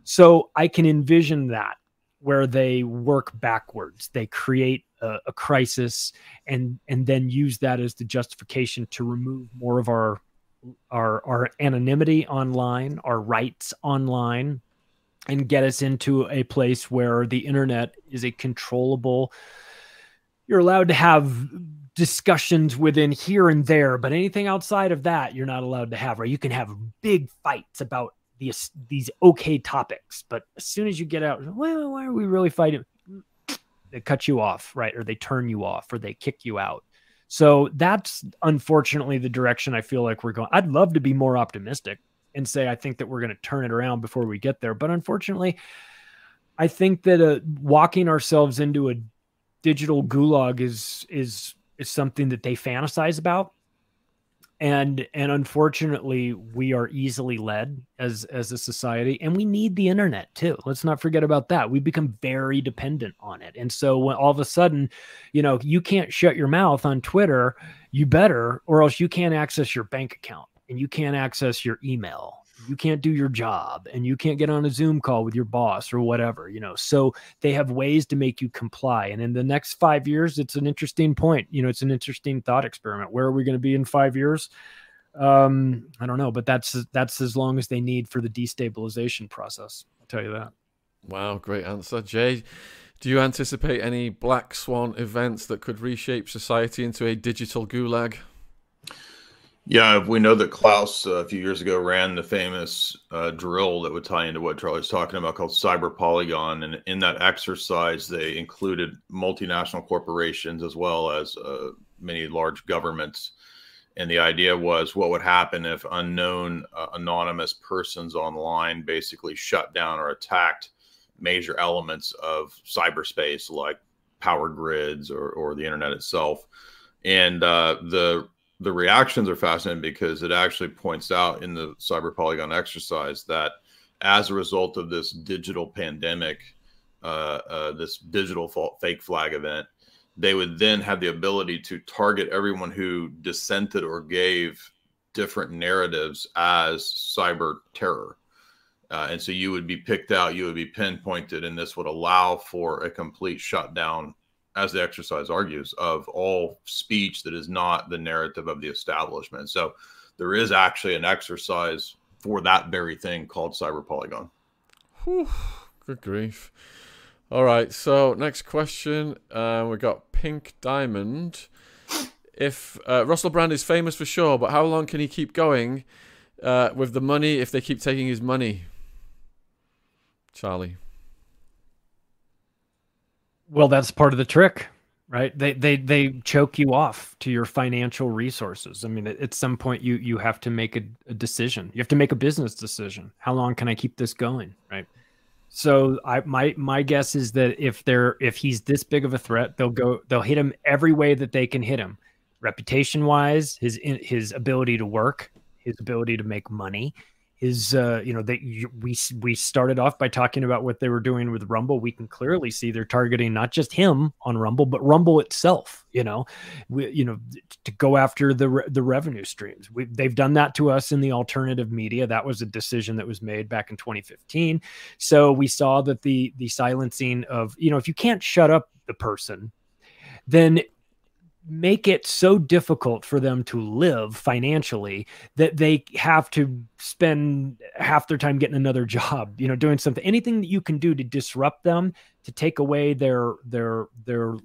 So I can envision that where they work backwards. They create a, a crisis and and then use that as the justification to remove more of our our our anonymity online, our rights online, and get us into a place where the internet is a controllable you're allowed to have discussions within here and there but anything outside of that you're not allowed to have right? You can have big fights about these these okay topics but as soon as you get out well why are we really fighting? They cut you off right? Or they turn you off or they kick you out so that's unfortunately the direction i feel like we're going i'd love to be more optimistic and say I think that we're going to turn it around before we get there. But unfortunately, I think that uh, walking ourselves into a digital gulag is is is something that they fantasize about and and unfortunately we are easily led as as a society and we need the internet too. Let's not forget about that. We become very dependent on it. And so when all of a sudden you know you can't shut your mouth on twitter you better or else you can't access your bank account and you can't access your email you can't do your job and you can't get on a zoom call with your boss or whatever you know? So they have ways to make you comply. And in the next five years it's an interesting point you know it's an interesting thought experiment. Where are we going to be in five years? Um i don't know but that's that's as long as they need for the destabilization process i'll tell you that. Wow great answer. Jay do you anticipate any black swan events that could reshape society into a digital gulag yeah, we know that Klaus uh, a few years ago ran the famous uh, drill that would tie into what Charlie's talking about called Cyber Polygon. And in that exercise, they included multinational corporations as well as uh, many large governments. And the idea was what would happen if unknown uh, anonymous persons online basically shut down or attacked major elements of cyberspace like power grids or, or the internet itself. And uh, the the reactions are fascinating because it actually points out in the cyber polygon exercise that as a result of this digital pandemic uh, uh, this digital fake flag event they would then have the ability to target everyone who dissented or gave different narratives as cyber terror. Uh, and so you would be picked out you would be pinpointed and this would allow for a complete shutdown as the exercise argues, of all speech that is not the narrative of the establishment. So there is actually an exercise for that very thing called Cyber Polygon. Whew, good grief. All right, so next question. Uh, we got Pink Diamond. If uh, Russell Brand is famous for sure, but how long can he keep going uh, with the money if they keep taking his money? Charlie. Well, that's part of the trick, right? They they they choke you off to your financial resources. I mean, at some point you you have to make a, a decision. You have to make a business decision. How long can I keep this going, right? So I my my guess is that if they're if he's this big of a threat, they'll go they'll hit him every way that they can hit him, reputation wise, his his ability to work, his ability to make money, is uh, you know that we we started off by talking about what they were doing with Rumble. We can clearly see they're targeting not just him on Rumble, but Rumble itself. You know, we, you know to go after the the revenue streams. We, they've done that to us in the alternative media. That was a decision that was made back in 2015. So we saw that the the silencing of you know if you can't shut up the person, then make it so difficult for them to live financially that they have to spend half their time getting another job you know doing something anything that you can do to disrupt them to take away their their their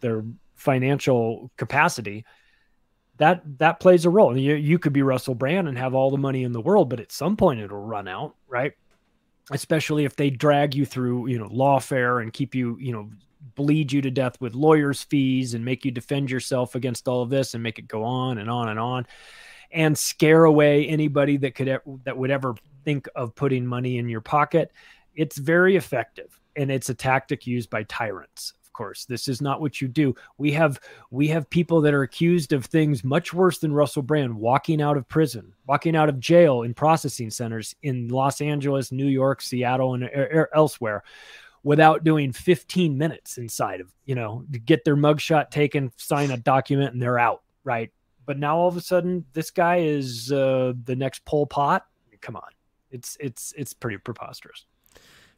their financial capacity that that plays a role. You, you could be russell brand and have all the money in the world but at some point it'll run out right? Especially if they drag you through you know lawfare and keep you you know bleed you to death with lawyers' fees and make you defend yourself against all of this and make it go on and on and on and scare away anybody that could that would ever think of putting money in your pocket. It's very effective and it's a tactic used by tyrants. Of course, this is not what you do. We have we have people that are accused of things much worse than Russell Brand walking out of prison, walking out of jail in processing centers in Los Angeles, New York, Seattle and elsewhere without doing 15 minutes inside of, you know, to get their mugshot taken, sign a document, and they're out, right? But now all of a sudden, this guy is uh, the next Pol Pot. Come on, it's it's it's pretty preposterous.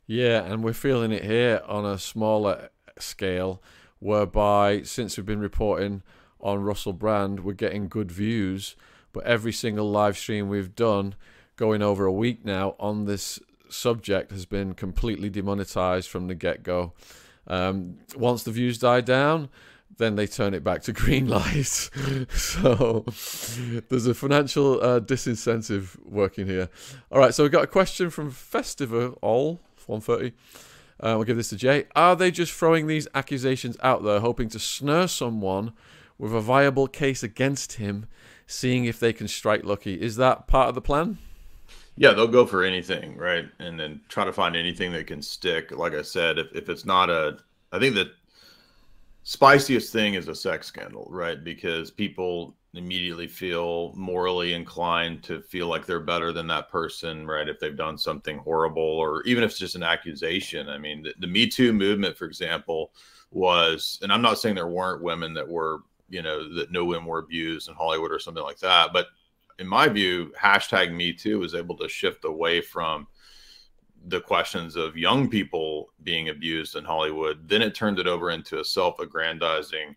Yeah, and we're feeling it here on a smaller scale, whereby since we've been reporting on Russell Brand, we're getting good views. But every single live stream we've done, going over a week now on this subject has been completely demonetized from the get go. Um, once the views die down, then they turn it back to green light. so there's a financial uh, disincentive working here. All right, so we've got a question from Festival All 130. Uh, we'll give this to Jay. Are they just throwing these accusations out there, hoping to snare someone with a viable case against him, seeing if they can strike lucky? Is that part of the plan? Yeah, they'll go for anything, right? And then try to find anything that can stick. Like I said, if, if it's not a, I think the spiciest thing is a sex scandal, right? Because people immediately feel morally inclined to feel like they're better than that person, right? If they've done something horrible or even if it's just an accusation. I mean, the, the Me Too movement, for example, was, and I'm not saying there weren't women that were, you know, that no women were abused in Hollywood or something like that, but in my view, hashtag Me Too was able to shift away from the questions of young people being abused in Hollywood. Then it turned it over into a self-aggrandizing,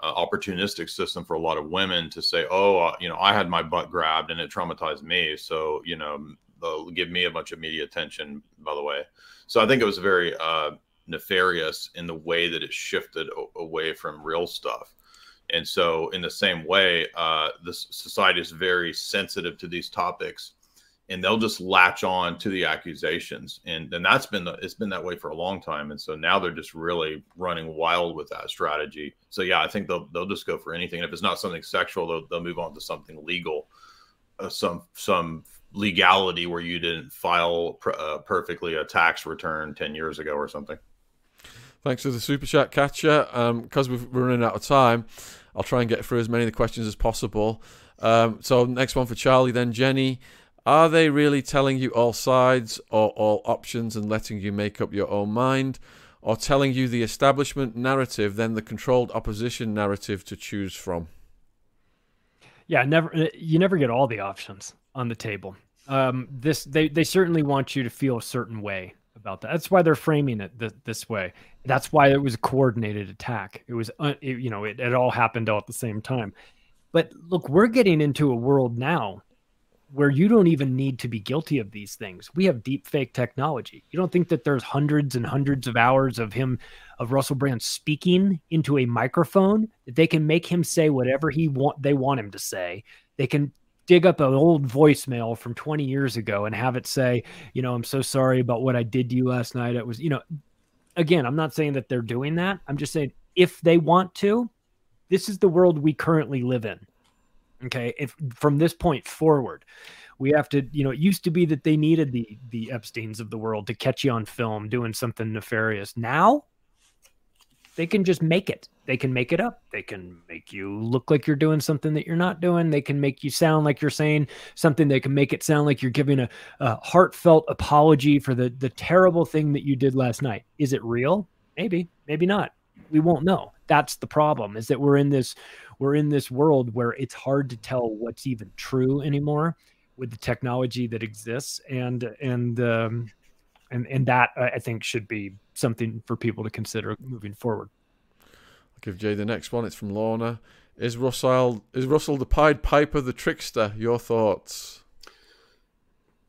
uh, opportunistic system for a lot of women to say, "Oh, uh, you know, I had my butt grabbed and it traumatized me, so you know, they'll give me a bunch of media attention." By the way, so I think it was very uh, nefarious in the way that it shifted away from real stuff. And so, in the same way, uh, the society is very sensitive to these topics, and they'll just latch on to the accusations, and and that's been the, it's been that way for a long time. And so now they're just really running wild with that strategy. So yeah, I think they'll they'll just go for anything. And if it's not something sexual, they'll they'll move on to something legal, uh, some some legality where you didn't file pr- uh, perfectly a tax return ten years ago or something. Thanks for the super chat, Catcher. Because um, we're running out of time, I'll try and get through as many of the questions as possible. Um, so, next one for Charlie, then Jenny. Are they really telling you all sides or all options and letting you make up your own mind? Or telling you the establishment narrative, then the controlled opposition narrative to choose from? Yeah, never. Uh, you never get all the options on the table. Um, this they they certainly want you to feel a certain way about that. That's why they're framing it th- this way. That's why it was a coordinated attack. It was, uh, it, you know, it, it all happened all at the same time. But look, we're getting into a world now where you don't even need to be guilty of these things. We have deep fake technology. You don't think that there's hundreds and hundreds of hours of him, of Russell Brand speaking into a microphone that they can make him say whatever he want they want him to say. They can dig up an old voicemail from 20 years ago and have it say, you know, I'm so sorry about what I did to you last night. It was, you know, again, I'm not saying that they're doing that. I'm just saying if they want to, this is the world we currently live in. Okay. If from this point forward, we have to, you know, it used to be that they needed the the Epsteins of the world to catch you on film doing something nefarious. Now they can just make it. They can make it up. They can make you look like you're doing something that you're not doing. They can make you sound like you're saying something. They can make it sound like you're giving a, a heartfelt apology for the the terrible thing that you did last night. Is it real? Maybe, maybe not. We won't know. That's the problem. Is that we're in this we're in this world where it's hard to tell what's even true anymore with the technology that exists and and um, and and that uh, I think should be something for people to consider moving forward. I'll give Jay the next one. It's from Lorna. Is Russell is Russell the Pied Piper the trickster? Your thoughts?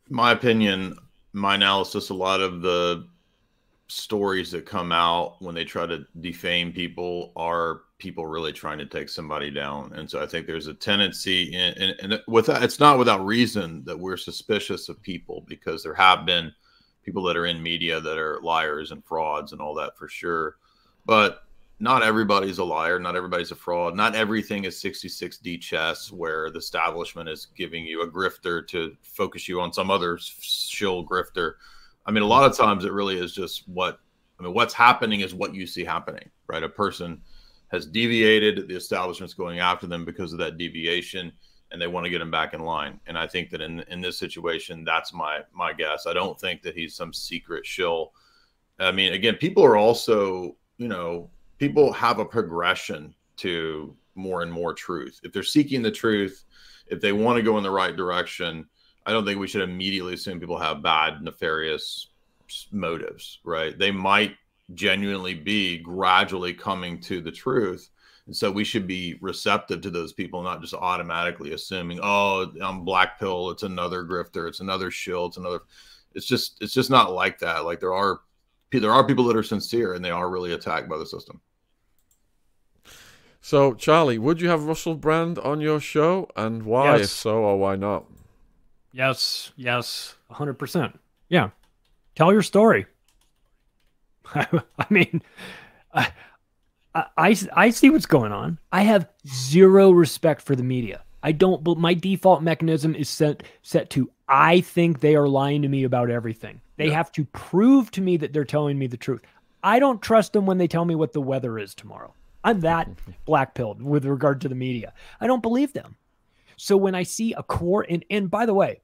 My opinion, my analysis, a lot of the stories that come out when they try to defame people are people really trying to take somebody down. And so I think there's a tendency, in, and, and with it's not without reason that we're suspicious of people because there have been people that are in media that are liars and frauds and all that for sure. But not everybody's a liar. Not everybody's a fraud. Not everything is 66D chess where the establishment is giving you a grifter to focus you on some other shill grifter. I mean, a lot of times it really is just what, I mean, what's happening is what you see happening, right? A person has deviated, the establishment's going after them because of that deviation and they want to get him back in line. And I think that in in this situation, that's my my guess. I don't think that he's some secret shill. I mean, again, people are also, you know, people have a progression to more and more truth. If they're seeking the truth, if they want to go in the right direction, I don't think we should immediately assume people have bad, nefarious motives, right? They might genuinely be gradually coming to the truth. And so we should be receptive to those people, not just automatically assuming, oh, I'm black pill, it's another grifter, it's another shill, it's another. It's just it's just not like that. Like there are there are people that are sincere and they are really attacked by the system. So, Charlie, would you have Russell Brand on your show, and why, yes. if so, or why not? Yes, yes, hundred percent. Yeah, tell your story. I mean, I, I I see what's going on. I have zero respect for the media. I don't. But My default mechanism is set set to I think they are lying to me about everything. They yeah. have to prove to me that they're telling me the truth. I don't trust them when they tell me what the weather is tomorrow. I'm that black pilled with regard to the media. I don't believe them. So when I see a core, and, and by the way,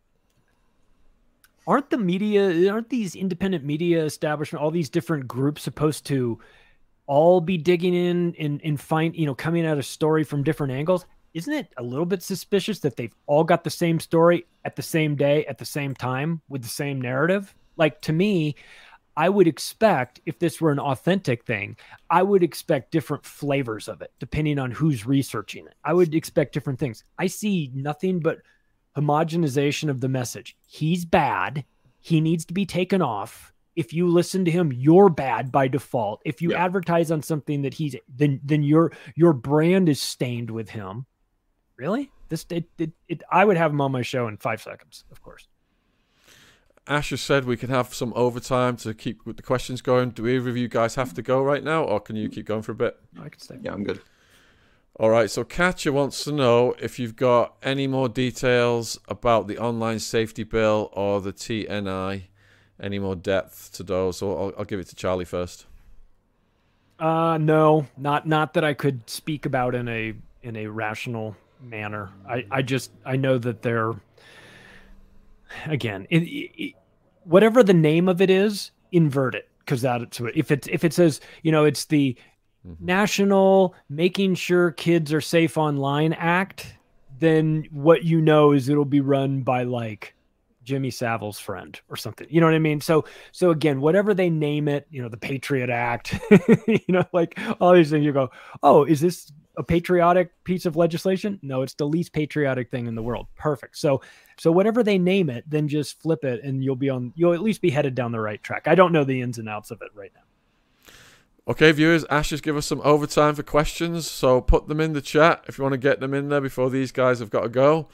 aren't the media, aren't these independent media establishment, all these different groups supposed to all be digging in and, and find, you know, coming at a story from different angles? Isn't it a little bit suspicious that they've all got the same story at the same day, at the same time, with the same narrative? Like to me, I would expect if this were an authentic thing, I would expect different flavors of it depending on who's researching it. I would expect different things. I see nothing but homogenization of the message. He's bad. He needs to be taken off. If you listen to him, you're bad by default. If you advertise on something that he's then then your your brand is stained with him. Really? This it, it, it I would have him on my show in 5 seconds, of course. Asher said we could have some overtime to keep the questions going. Do either of you guys have to go right now, or can you keep going for a bit? I can stay. Yeah, I'm good. All right. So Katya wants to know if you've got any more details about the online safety bill or the TNI. Any more depth to those? So I'll, I'll give it to Charlie first. Uh, no, not not that I could speak about in a in a rational manner. I I just I know that they're again, it, it, whatever the name of it is, invert it because that's what if it's if it says you know it's the mm-hmm. National Making Sure Kids Are Safe Online Act, then what you know is it'll be run by like Jimmy Savile's friend or something. You know what I mean? So so again, whatever they name it, you know, the Patriot Act, you know, like all these things you go, "Oh, is this a patriotic piece of legislation? No, it's the least patriotic thing in the world. Perfect. So so whatever they name it, then just flip it and you'll be on you'll at least be headed down the right track. I don't know the ins and outs of it right now. Okay, viewers, Ash just give us some overtime for questions, so put them in the chat if you want to get them in there before these guys have got to go.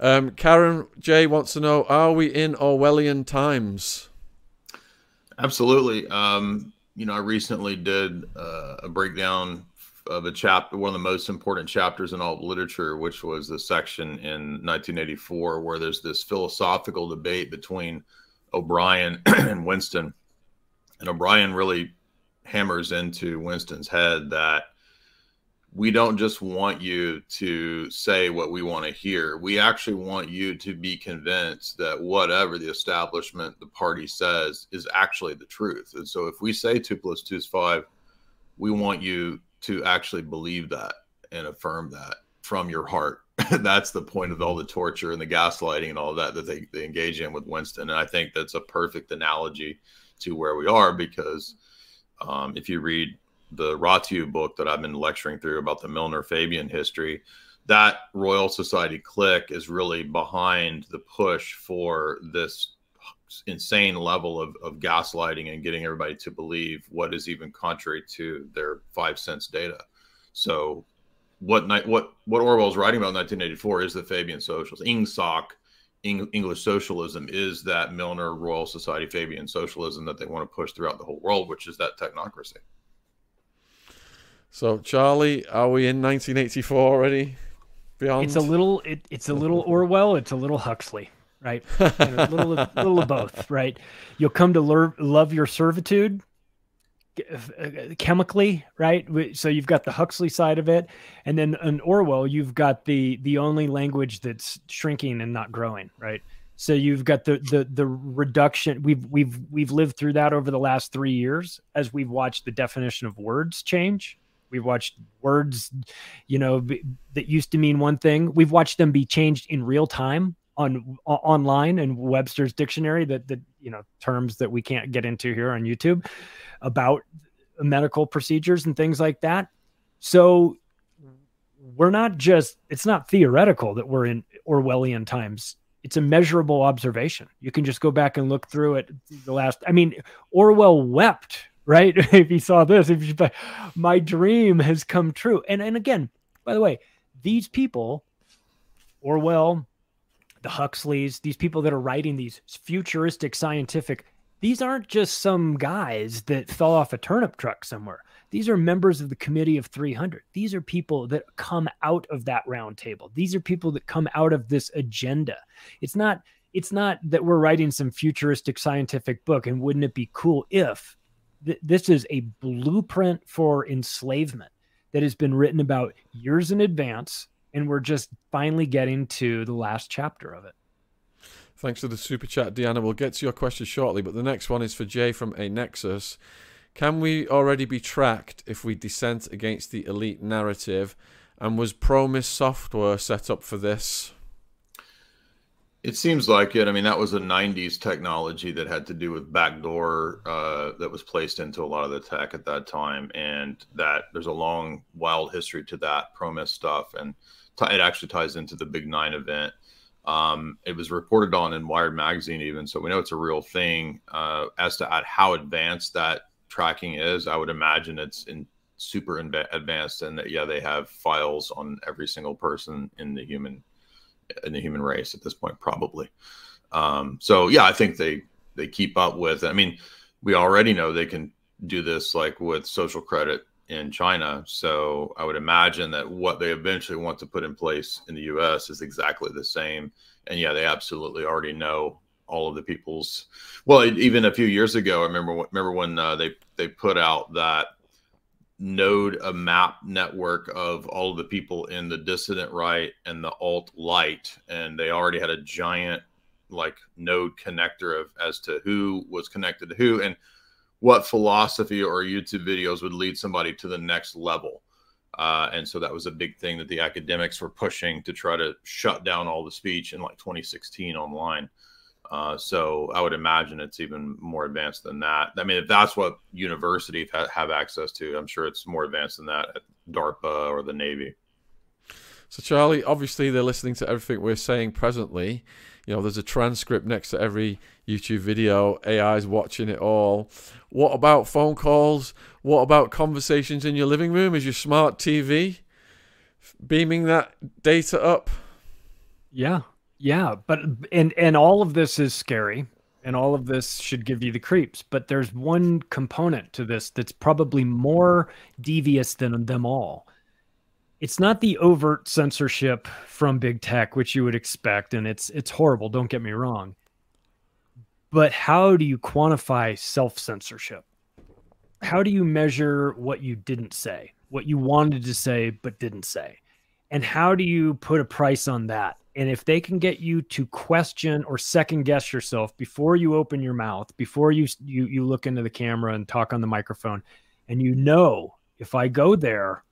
Um, Karen J wants to know: Are we in Orwellian times? Absolutely. Um, you know, I recently did uh, a breakdown of a chapter, one of the most important chapters in all literature, which was the section in 1984 where there's this philosophical debate between O'Brien and Winston. And O'Brien really hammers into Winston's head that we don't just want you to say what we want to hear. We actually want you to be convinced that whatever the establishment, the party says is actually the truth. And so if we say two plus two is five, we want you to actually believe that and affirm that from your heart. that's the point of all the torture and the gaslighting and all that that they, they engage in with Winston. And I think that's a perfect analogy to where we are because um, if you read the Ratiu book that I've been lecturing through about the Milner Fabian history, that Royal Society clique is really behind the push for this insane level of, of gaslighting and getting everybody to believe what is even contrary to their five cents data. So what what what Orwell's writing about in 1984 is the Fabian socialism. Ingsoc, English socialism, is that Milner Royal Society Fabian socialism that they want to push throughout the whole world, which is that technocracy. So, Charlie, are we in 1984 already? Beyond? It's a little. It, it's a little Orwell. It's a little Huxley, right? a little, a little of both, right? You'll come to love your servitude uh, chemically, right? So you've got the Huxley side of it, and then in Orwell, you've got the the only language that's shrinking and not growing, right? So you've got the the the reduction. We've we've we've lived through that over the last three years as we've watched the definition of words change. We've watched words, you know, b- that used to mean one thing. We've watched them be changed in real time on online and Webster's dictionary that that you know terms that we can't get into here on YouTube about medical procedures and things like that. So we're not just it's not theoretical that we're in Orwellian times. It's a measurable observation. You can just go back and look through it the last I mean Orwell wept, right? if he saw this, if you my dream has come true. And and again, by the way, these people Orwell, the Huxleys, these people that are writing these futuristic scientific, these aren't just some guys that fell off a turnip truck somewhere. These are members of the committee of 300. These are people that come out of that round table. These are people that come out of this agenda. It's not it's not that we're writing some futuristic scientific book and wouldn't it be cool if th- this is a blueprint for enslavement that has been written about years in advance and we're just finally getting to the last chapter of it. Thanks for the super chat, Deanna. We'll get to your question shortly, but the next one is for Jay from A Nexus. Can we already be tracked if we dissent against the elite narrative? And was Promis software set up for this? It seems like it. I mean, that was a 90s technology that had to do with backdoor uh, that was placed into a lot of the tech at that time. And that there's a long, wild history to that Promis stuff. And it actually ties into the Big Nine event. Um, it was reported on in Wired magazine, even so we know it's a real thing. Uh, as to how advanced that tracking is, I would imagine it's in super advanced, and that yeah, they have files on every single person in the human in the human race at this point, probably. Um, so yeah, I think they they keep up with. I mean, we already know they can do this like with social credit in China. So I would imagine that what they eventually want to put in place in the US is exactly the same. And yeah, they absolutely already know all of the people's. Well, even a few years ago, I remember remember when uh, they they put out that node a map network of all of the people in the dissident right and the alt light, and they already had a giant like node connector of as to who was connected to who and what philosophy or YouTube videos would lead somebody to the next level. Uh, and so that was a big thing that the academics were pushing to try to shut down all the speech in like 2016 online. Uh, so I would imagine it's even more advanced than that. I mean, if that's what universities ha- have access to, I'm sure it's more advanced than that at DARPA or the Navy. So, Charlie, obviously they're listening to everything we're saying presently. You know, there's a transcript next to every YouTube video. AI's watching it all. What about phone calls? What about conversations in your living room? Is your smart TV beaming that data up? Yeah. Yeah, but and and all of this is scary and all of this should give you the creeps, but there's one component to this that's probably more devious than them all. It's not the overt censorship from big tech which you would expect and it's it's horrible, don't get me wrong but how do you quantify self censorship? How do you measure what you didn't say, what you wanted to say but didn't say? And how do you put a price on that? And if they can get you to question or second guess yourself before you open your mouth, before you you you look into the camera and talk on the microphone, and you know if I go there,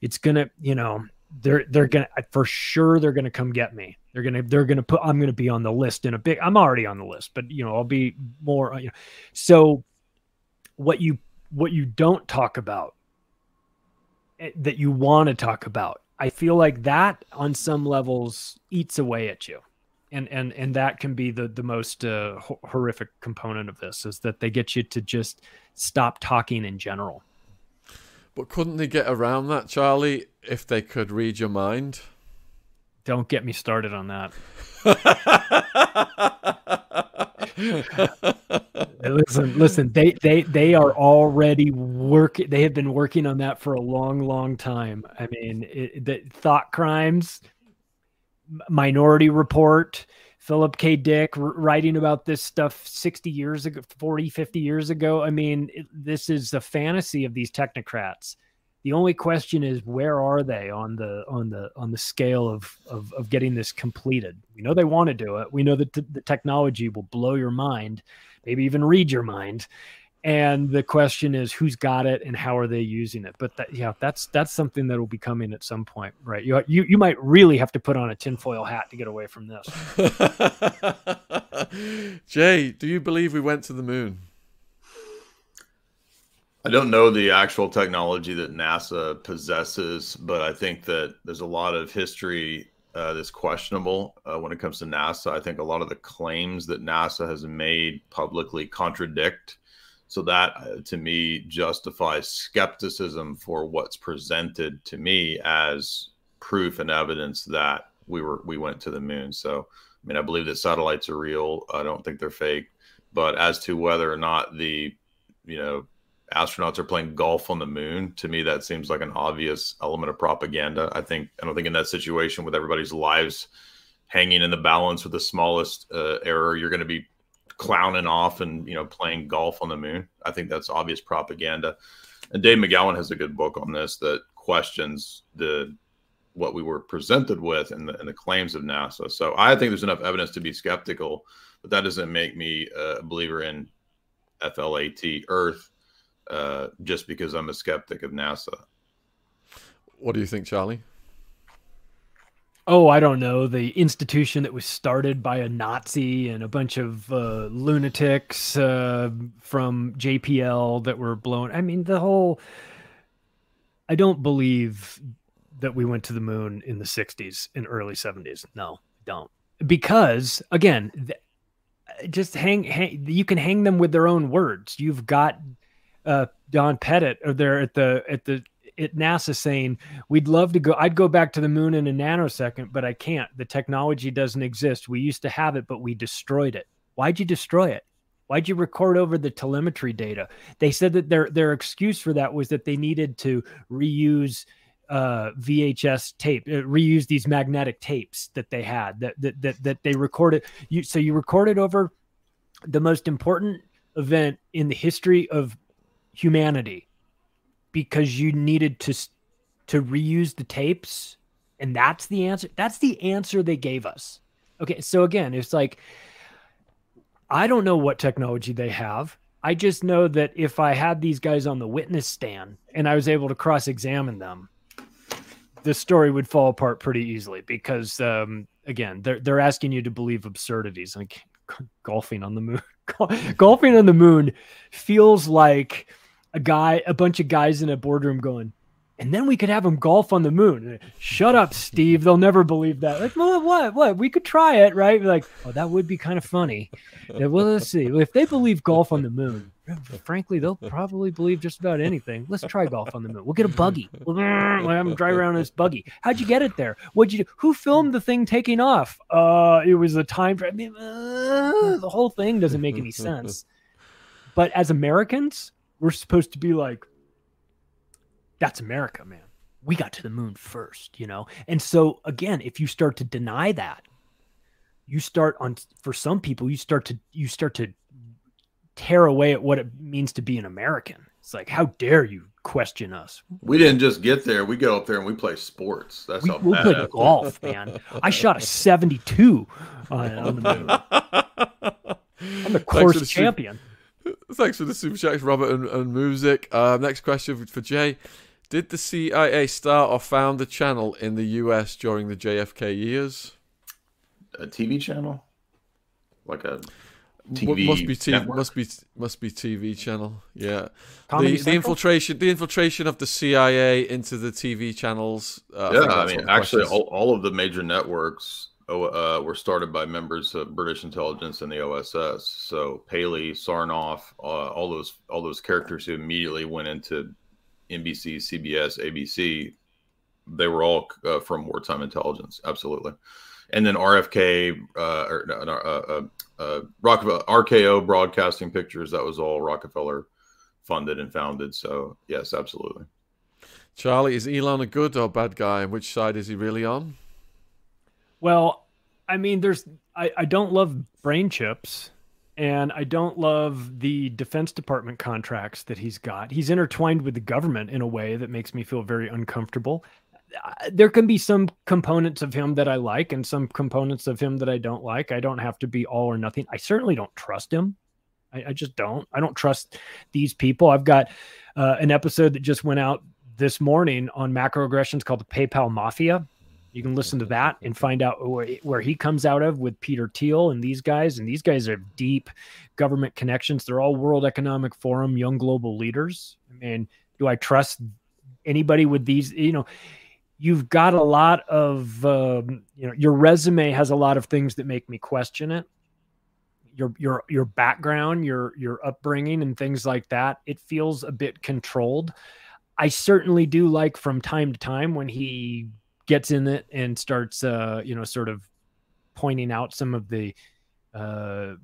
it's gonna, you know, they're they're gonna for sure they're gonna come get me. They're gonna they're gonna put I'm gonna be on the list in a big. I'm already on the list, but you know I'll be more. You know, so what you what you don't talk about eh, that you want to talk about. I feel like that on some levels eats away at you. And and and that can be the the most uh, horrific component of this is that they get you to just stop talking in general. But couldn't they get around that, Charlie, if they could read your mind? Don't get me started on that. listen, listen. They they they are already working. They have been working on that for a long, long time. I mean, it, the thought crimes, Minority Report, Philip K. Dick writing about this stuff 60 years ago, 40, 50 years ago. I mean, this is the fantasy of these technocrats. The only question is where are they on the on the on the scale of of, of getting this completed? We know they want to do it. We know that the technology will blow your mind, maybe even read your mind. And the question is who's got it and how are they using it? But that yeah, that's that's something that will be coming at some point, right? You you you might really have to put on a tinfoil hat to get away from this. Jay, do you believe we went to the moon? I don't know the actual technology that NASA possesses, but I think that there's a lot of history uh, that's questionable uh, when it comes to NASA. I think a lot of the claims that NASA has made publicly contradict. So that, uh, to me, justifies skepticism for what's presented to me as proof and evidence that we were we went to the moon. So, I mean, I believe that satellites are real. I don't think they're fake. But as to whether or not the you know astronauts are playing golf on the moon to me that seems like an obvious element of propaganda. I think i don't think in that situation with everybody's lives hanging in the balance with the smallest uh, error you're going to be clowning off and you know playing golf on the moon. I think that's obvious propaganda. And dave mcgowan has a good book on this that questions the what we were presented with and the, and the claims of nasa. So i think there's enough evidence to be skeptical but that doesn't make me a believer in flat earth uh, just because I'm a skeptic of NASA. What do you think, Charlie? Oh, I don't know. The institution that was started by a Nazi and a bunch of uh, lunatics uh, from JPL that were blown. I mean, the whole. I don't believe that we went to the moon in the 60s and early 70s. No, don't. Because, again, th- just hang, hang, you can hang them with their own words. You've got uh, Don Pettit or there at the at the at NASA saying we'd love to go. I'd go back to the moon in a nanosecond, but I can't. The technology doesn't exist. We used to have it, but we destroyed it. Why'd you destroy it? Why'd you record over the telemetry data? They said that their their excuse for that was that they needed to reuse uh, VHS tape, uh, reuse these magnetic tapes that they had that that that, that they recorded. You so you recorded over the most important event in the history of humanity because you needed to to reuse the tapes and that's the answer that's the answer they gave us. Okay so again it's like i don't know what technology they have. I just know that if i had these guys on the witness stand and i was able to cross examine them the story would fall apart pretty easily because um, again they're, they're asking you to believe absurdities. Like golfing on the moon golfing on the moon feels like a guy, a bunch of guys in a boardroom going, and then we could have them golf on the moon. Shut up, Steve. They'll never believe that. Like, well, what? What? We could try it, right? Like, oh, that would be kind of funny. Yeah, well, let's see. If they believe golf on the moon, frankly, they'll probably believe just about anything. Let's try golf on the moon. We'll get a buggy. We'll drive around in this buggy. How'd you get it there? What'd you do? Who filmed the thing taking off? Uh, it was a time. I mean, uh, the whole thing doesn't make any sense. But as Americans, we're supposed to be like, that's America, man. We got to the moon first, you know? And so, again, if you start to deny that, you start on, for some people, you start to, you start to tear away at what it means to be an American. It's like, how dare you question us? We didn't just get there. We go up there and we play sports. That's we, how we play golf, man. I shot a 72 on, on the moon. I'm the course champion. Thanks for the super chats, Robert and, and music. Uh, next question for Jay: Did the CIA start or found the channel in the U.S. during the JFK years? A TV channel, like a TV must be TV, network. must be must be TV channel. Yeah, Comedy the, the infiltration the infiltration of the CIA into the TV channels. Uh, yeah, think I mean, actually, all, all of the major networks uh, were started by members of British intelligence and the OSS. So Paley, Sarnoff, uh, all those all those characters who immediately went into NBC, CBS, ABC, they were all uh, from wartime intelligence. Absolutely. And then RFK, uh, or no, uh, uh, uh, Rockefeller, RKO Broadcasting Pictures, that was all Rockefeller funded and founded. So, yes, absolutely. Charlie, is Elon a good or bad guy, which side is he really on? Well, I mean, there's I, I don't love brain chips, and I don't love the Defense Department contracts that he's got. He's intertwined with the government in a way that makes me feel very uncomfortable. Uh, There can be some components of him that I like, and some components of him that I don't like. I don't have to be all or nothing. I certainly don't trust him. I, I just don't. I don't trust these people. I've got uh, an episode that just went out this morning on macroaggressions called the PayPal Mafia. You can listen to that and find out where, he comes out of with Peter Thiel and these guys. And these guys are deep government connections. They're all World Economic Forum, young global leaders. I mean, do I trust anybody with these? You know, you've got a lot of, um, you know, your resume has a lot of things that make me question it. Your your your background, your your upbringing, and things like that. It feels a bit controlled. I certainly do like from time to time when he gets in it and starts uh you know sort of pointing out some of the uh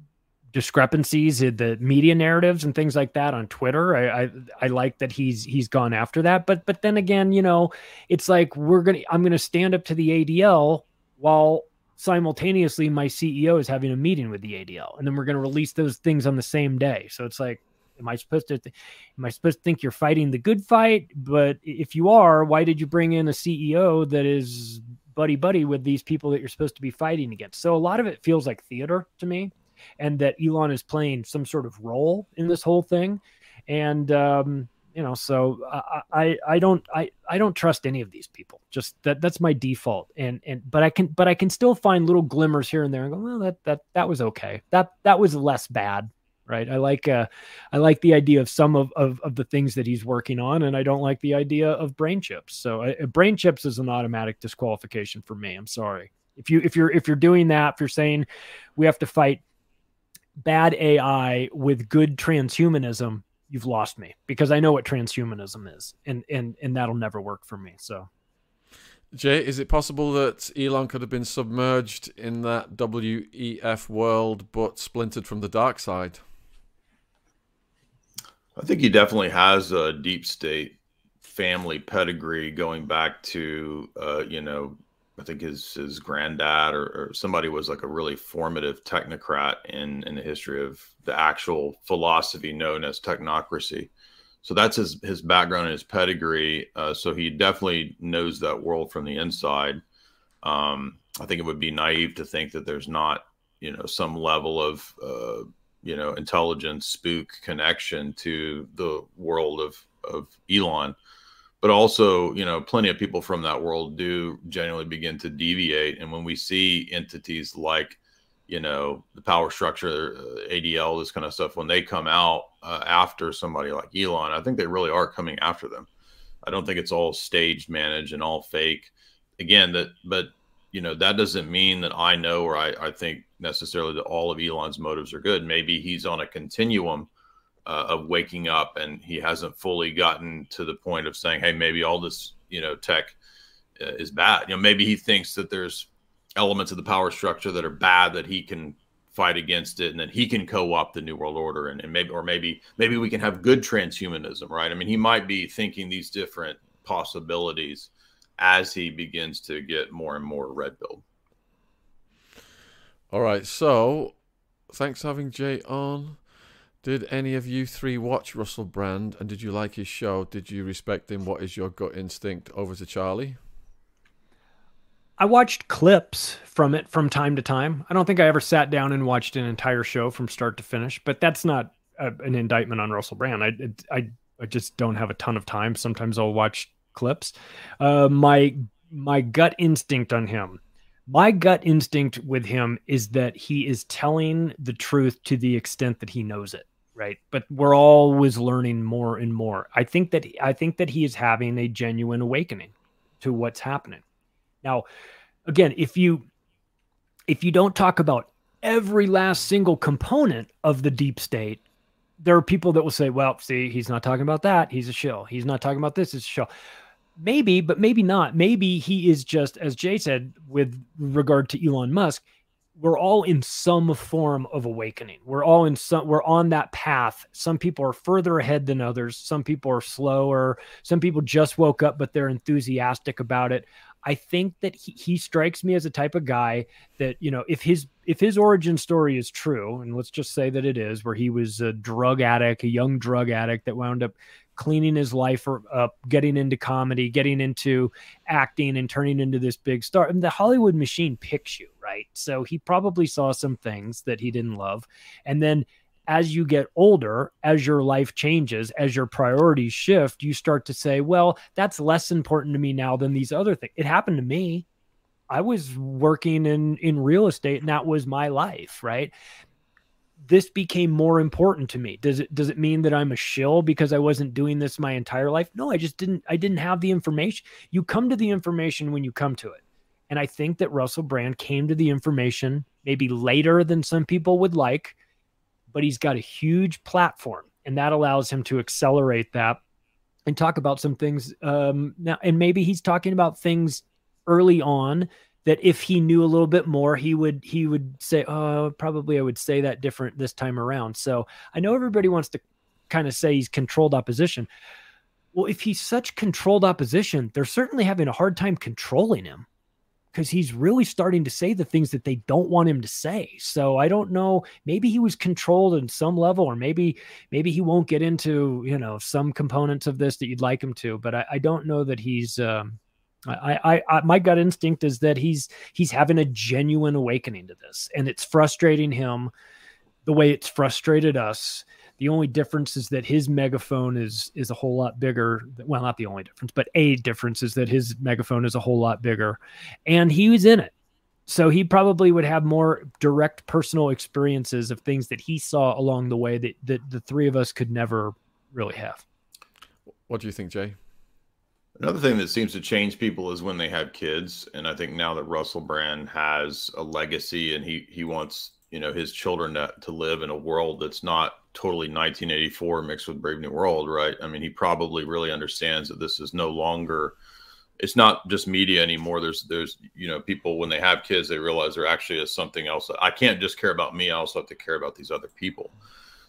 discrepancies in the media narratives and things like that on Twitter. I, I I like that he's he's gone after that. But but then again, you know, it's like we're gonna I'm gonna stand up to the ADL while simultaneously my CEO is having a meeting with the ADL, and then we're gonna release those things on the same day. So it's like, am I supposed to? Th- am I supposed to think you're fighting the good fight? But if you are, why did you bring in a CEO that is buddy buddy with these people that you're supposed to be fighting against? So a lot of it feels like theater to me, and that Elon is playing some sort of role in this whole thing, and um, you know, so I, I I don't I I don't trust any of these people. Just that that's my default, and and but I can but I can still find little glimmers here and there and go, well, that that that was okay. That that was less bad right? I like uh i like the idea of some of, of of the things that he's working on and i don't like the idea of brain chips. So uh, brain chips is an automatic disqualification for me. I'm sorry. If you if you're if you're doing that if you're saying we have to fight bad ai with good transhumanism you've lost me because i know what transhumanism is and and and that'll never work for me so. Jay, is it possible that Elon could have been submerged in that WEF world but splintered from the dark side? I think he definitely has a deep state family pedigree going back to, uh, you know, I think his his granddad or, or somebody was like a really formative technocrat in in the history of the actual philosophy known as technocracy. So that's his his background and his pedigree. Uh, so he definitely knows that world from the inside. Um, I think it would be naive to think that there's not, you know, some level of, uh, you know, intelligence spook connection to the world of of Elon. But also, you know, plenty of people from that world do genuinely begin to deviate. And when we see entities like you know the power structure uh, adl this kind of stuff when they come out uh, after somebody like elon i think they really are coming after them i don't think it's all staged managed and all fake again that but you know that doesn't mean that i know or i, I think necessarily that all of elon's motives are good. Maybe he's on a continuum uh, of waking up and he hasn't fully gotten to the point of saying hey maybe all this you know tech uh, is bad. You know maybe he thinks that there's elements of the power structure that are bad that he can fight against it and then he can co-opt the new world order and, and maybe or maybe maybe we can have good transhumanism right? I mean he might be thinking these different possibilities as he begins to get more and more red pilled All right, so thanks for having Jay on. Did any of you three watch Russell Brand and did you like his show? Did you respect him? What is your gut instinct? Over to Charlie. I watched clips from it from time to time. I don't think I ever sat down and watched an entire show from start to finish, but that's not a, an indictment on Russell Brand. I, it, I I just don't have a ton of time. Sometimes I'll watch clips. Uh, my my gut instinct on him My gut instinct with him is that he is telling the truth to the extent that he knows it, right? But we're always learning more and more. I think that I think that he is having a genuine awakening to what's happening. Now, again, if you if you don't talk about every last single component of the deep state, there are people that will say, well, see, he's not talking about that. He's a shill. He's not talking about this. It's a shill. Maybe, but maybe not. Maybe he is just, as Jay said, with regard to Elon Musk, we're all in some form of awakening. We're all in some, we're on that path. Some people are further ahead than others. Some people are slower. Some people just woke up, but they're enthusiastic about it. I think that he, he strikes me as a type of guy that, you know, if his if his origin story is true, and let's just say that it is, where he was a drug addict, a young drug addict that wound up cleaning his life up, uh, getting into comedy, getting into acting, and turning into this big star. And the Hollywood machine picks you, right? So he probably saw some things that he didn't love. And then as you get older, as your life changes, as your priorities shift, you start to say, well, that's less important to me now than these other things. It happened to me. I was working in in real estate and that was my life, right? This became more important to me. Does it does it mean that I'm a shill because I wasn't doing this my entire life? No, I just didn't I didn't have the information. You come to the information when you come to it. And I think that Russell Brand came to the information maybe later than some people would like but he's got a huge platform and that allows him to accelerate that and talk about some things um, now and maybe he's talking about things early on that if he knew a little bit more he would he would say oh probably i would say that different this time around so i know everybody wants to kind of say he's controlled opposition well if he's such controlled opposition they're certainly having a hard time controlling him because he's really starting to say the things that they don't want him to say. So I don't know. Maybe he was controlled in some level, or maybe maybe he won't get into you know some components of this that you'd like him to. But I, I don't know that he's. Um, I, I, I, my gut instinct is that he's he's having a genuine awakening to this, and it's frustrating him the way it's frustrated us the only difference is that his megaphone is is a whole lot bigger. Well, not the only difference, but a difference is that his megaphone is a whole lot bigger, and he was in it. So he probably would have more direct personal experiences of things that he saw along the way that, that the three of us could never really have. What do you think, Jay? Another thing that seems to change people is when they have kids. And I think now that Russell Brand has a legacy and he he wants you know his children to, to live in a world that's not totally 1984 mixed with brave new world right? I mean he probably really understands that this is no longer it's not just media anymore. There's there's you know people when they have kids they realize there actually is something else. I can't just care about me i also have to care about these other people.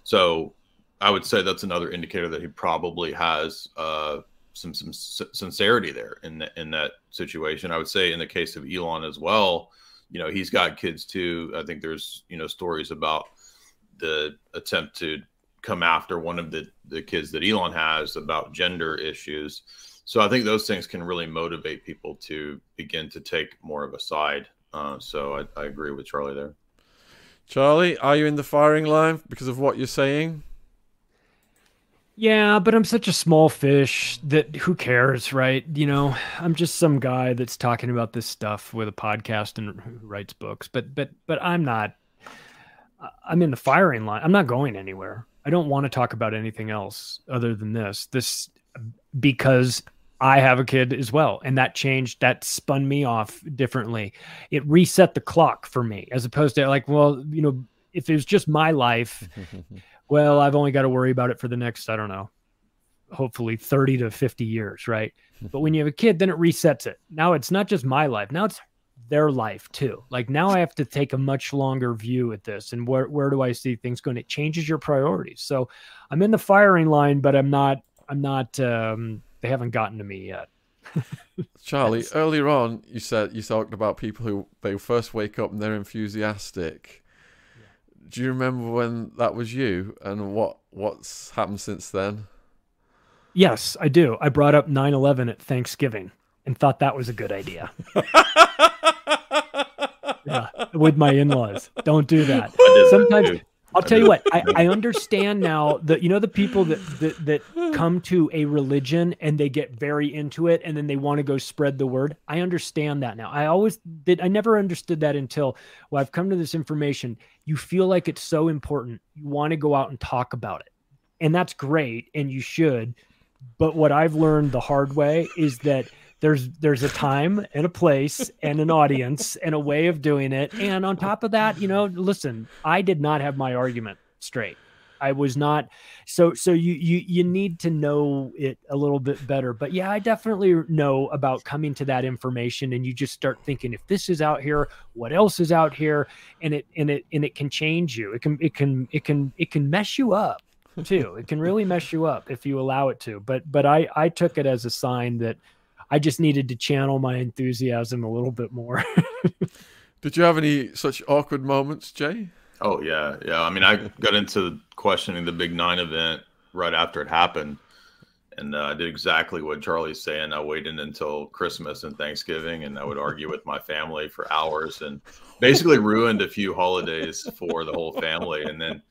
So i would say that's another indicator that he probably has uh, some some sincerity there in the, in that situation. I would say in the case of elon as well you know he's got kids too. I think there's you know stories about the attempt to come after one of the the kids that elon has about gender issues. So i think those things can really motivate people to begin to take more of a side. Uh, so I, I agree with charlie there. Charlie are you in the firing line because of what you're saying yeah, but I'm such a small fish that who cares, right? You know, I'm just some guy that's talking about this stuff with a podcast and writes books. But but but I'm not. I'm in the firing line. I'm not going anywhere. I don't want to talk about anything else other than this. This because I have a kid as well, and that changed. That spun me off differently. It reset the clock for me, as opposed to like, well, you know, if it was just my life. well, I've only got to worry about it for the next, I don't know, hopefully 30 to 50 years, right? but when you have a kid, then it resets it. Now it's not just my life. Now it's their life too. Like now I have to take a much longer view at this and where where do I see things going? It changes your priorities. So I'm in the firing line, but I'm not I'm not um they haven't gotten to me yet. Charlie, earlier on you said you talked about people who they first wake up and they're enthusiastic do you remember when that was you and what what's happened since then? Yes, I do. I brought up 9/11 at Thanksgiving and thought that was a good idea. yeah, with my in-laws. Don't do that. Sometimes I'll tell you what, I, I understand now that you know the people that, that that come to a religion and they get very into it and then they want to go spread the word. I understand that now. I always did I never understood that until well, I've come to this information. You feel like it's so important. You want to go out and talk about it. And that's great and you should. But what I've learned the hard way is that there's there's a time and a place and an audience and a way of doing it. And on top of that you know listen i did not have my argument straight. I was not so so you you you need to know it a little bit better. But yeah i definitely know about coming to that information and you just start thinking if this is out here what else is out here? And it and it and it can change you. It can it can it can it can mess you up too. It can really mess you up if you allow it to. But but i i took it as a sign that I just needed to channel my enthusiasm a little bit more. Did you have any such awkward moments, Jay? Oh yeah, yeah. I mean, I got into questioning the Big Nine event right after it happened, and uh, I did exactly what Charlie's saying. I waited until Christmas and Thanksgiving, and I would argue with my family for hours, and basically ruined a few holidays for the whole family. And then,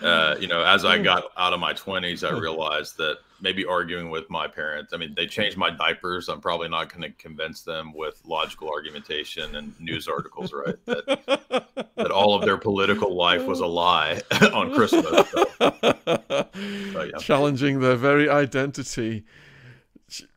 uh, you know, as I got out of my twenties, I realized that maybe arguing with my parents. I mean, they changed my diapers. I'm probably not going to convince them with logical argumentation and news articles, right? That, that all of their political life was a lie on Christmas. So. Yeah. Challenging their very identity.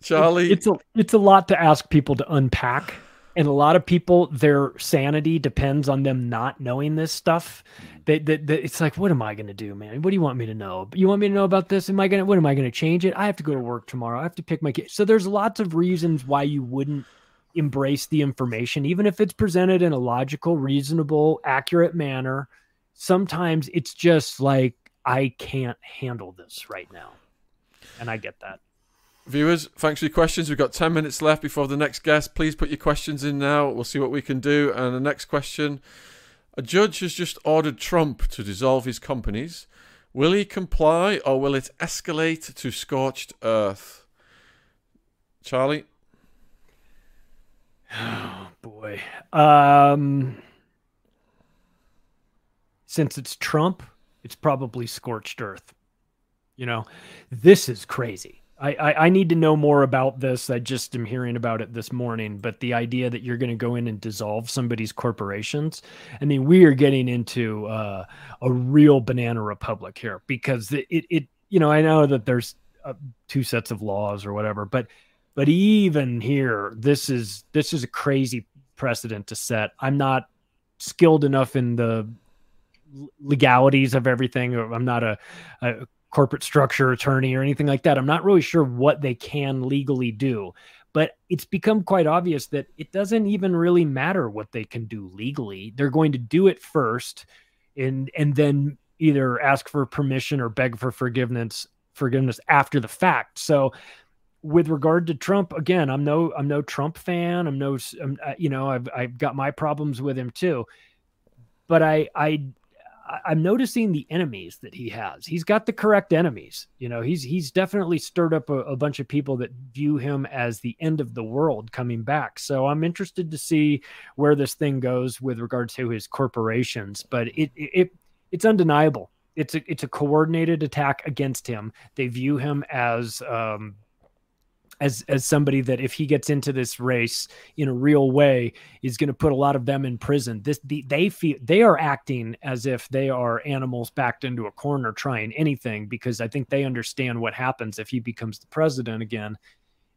Charlie, it's a it's a lot to ask people to unpack and a lot of people their sanity depends on them not knowing this stuff they, they, they it's like what am i going to do man what do you want me to know you want me to know about this am i going to what am i going to change it i have to go to work tomorrow i have to pick my kid so there's lots of reasons why you wouldn't embrace the information even if it's presented in a logical reasonable accurate manner sometimes it's just like i can't handle this right now and i get that Viewers, thanks for your questions. We've got 10 minutes left before the next guest. Please put your questions in now. We'll see what we can do. And the next question A judge has just ordered Trump to dissolve his companies. Will he comply or will it escalate to scorched earth? Charlie? Oh, boy. Um, since it's Trump, it's probably scorched earth. You know, this is crazy I, I, I need to know more about this. I just am hearing about it this morning. But the idea that you're going to go in and dissolve somebody's corporations, I mean, we are getting into uh, a real banana republic here because it, it, it you know, I know that there's uh, two sets of laws or whatever, but but even here, this is this is a crazy precedent to set. I'm not skilled enough in the legalities of everything. I'm not a, a corporate structure attorney or anything like that. I'm not really sure what they can legally do, but it's become quite obvious that it doesn't even really matter what they can do legally. They're going to do it first and and then either ask for permission or beg for forgiveness forgiveness after the fact. So with regard to Trump, again, I'm no I'm no Trump fan. I'm no I'm, you know I've I've got my problems with him too, but I I I'm noticing the enemies that he has. He's got the correct enemies. You know, he's he's definitely stirred up a, a, bunch of people that view him as the end of the world coming back. So I'm interested to see where this thing goes with regard to his corporations. But it it, it it's undeniable. It's a it's a coordinated attack against him. They view him as um, as as somebody that if he gets into this race in a real way is going to put a lot of them in prison. This the, they feel they are acting as if they are animals backed into a corner trying anything because i think they understand what happens if he becomes the president again.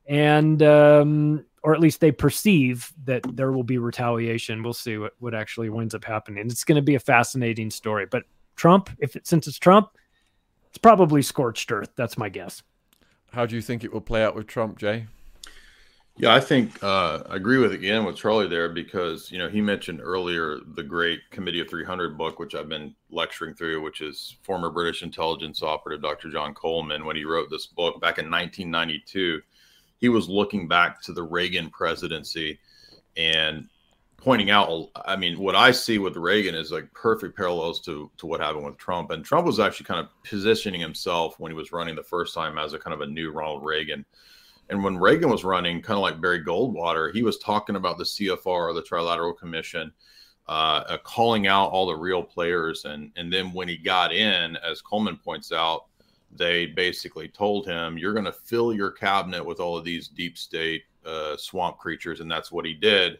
And um or at least they perceive that there will be retaliation. We'll see what what actually winds up happening. It's going to be a fascinating story but trump if it, since it's trump it's probably scorched earth. That's my guess how do you think it will play out with Trump, Jay? Yeah, I think uh, I agree with again with Charlie there because you know he mentioned earlier the great Committee of 300 book, which I've been lecturing through, which is former British intelligence operative Dr. John Coleman. When he wrote this book back in 1992, he was looking back to the Reagan presidency and pointing out. I mean, what I see with Reagan is like perfect parallels to to what happened with Trump. And Trump was actually kind of positioning himself when he was running the first time as a kind of a new Ronald Reagan and when Reagan was running, kind of like Barry Goldwater, he was talking about the CFR, the Trilateral Commission. uh, uh, calling out all the real players. And and then when he got in, as Coleman points out, they basically told him, "You're going to fill your cabinet with all of these deep state uh, swamp creatures," and that's what he did.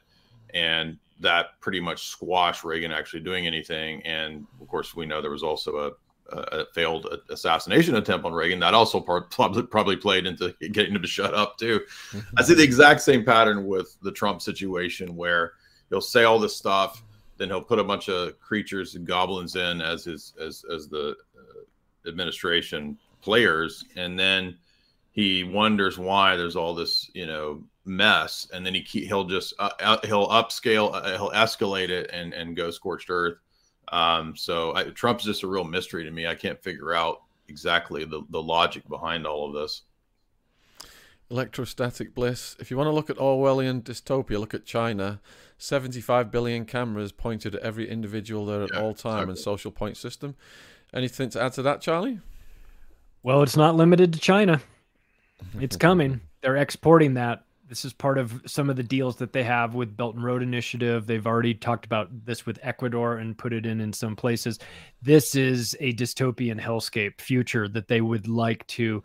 And that pretty much squashed Reagan actually doing anything. And of course, we know there was also a a failed assassination attempt on Reagan. That also part, probably, probably played into getting him to shut up too. Mm-hmm. I see the exact same pattern with the Trump situation where he'll say all this stuff, then he'll put a bunch of creatures and goblins in as his as as the uh, administration players, and then he wonders why there's all this you know mess, and then he he'll just uh, he'll upscale, uh, he'll escalate it, and and go scorched earth um, so I, Trump's just a real mystery to me. I can't figure out exactly the, the logic behind all of this. Electrostatic bliss. If you want to look at Orwellian dystopia, look at China. 75 billion cameras pointed at every individual there at yeah, all time exactly. and social point system. Anything to add to that, Charlie? Well, it's not limited to China. It's coming. They're exporting that this is part of some of the deals that they have with Belt and Road Initiative. They've already talked about this with Ecuador and put it in in some places. This is a dystopian hellscape future that they would like to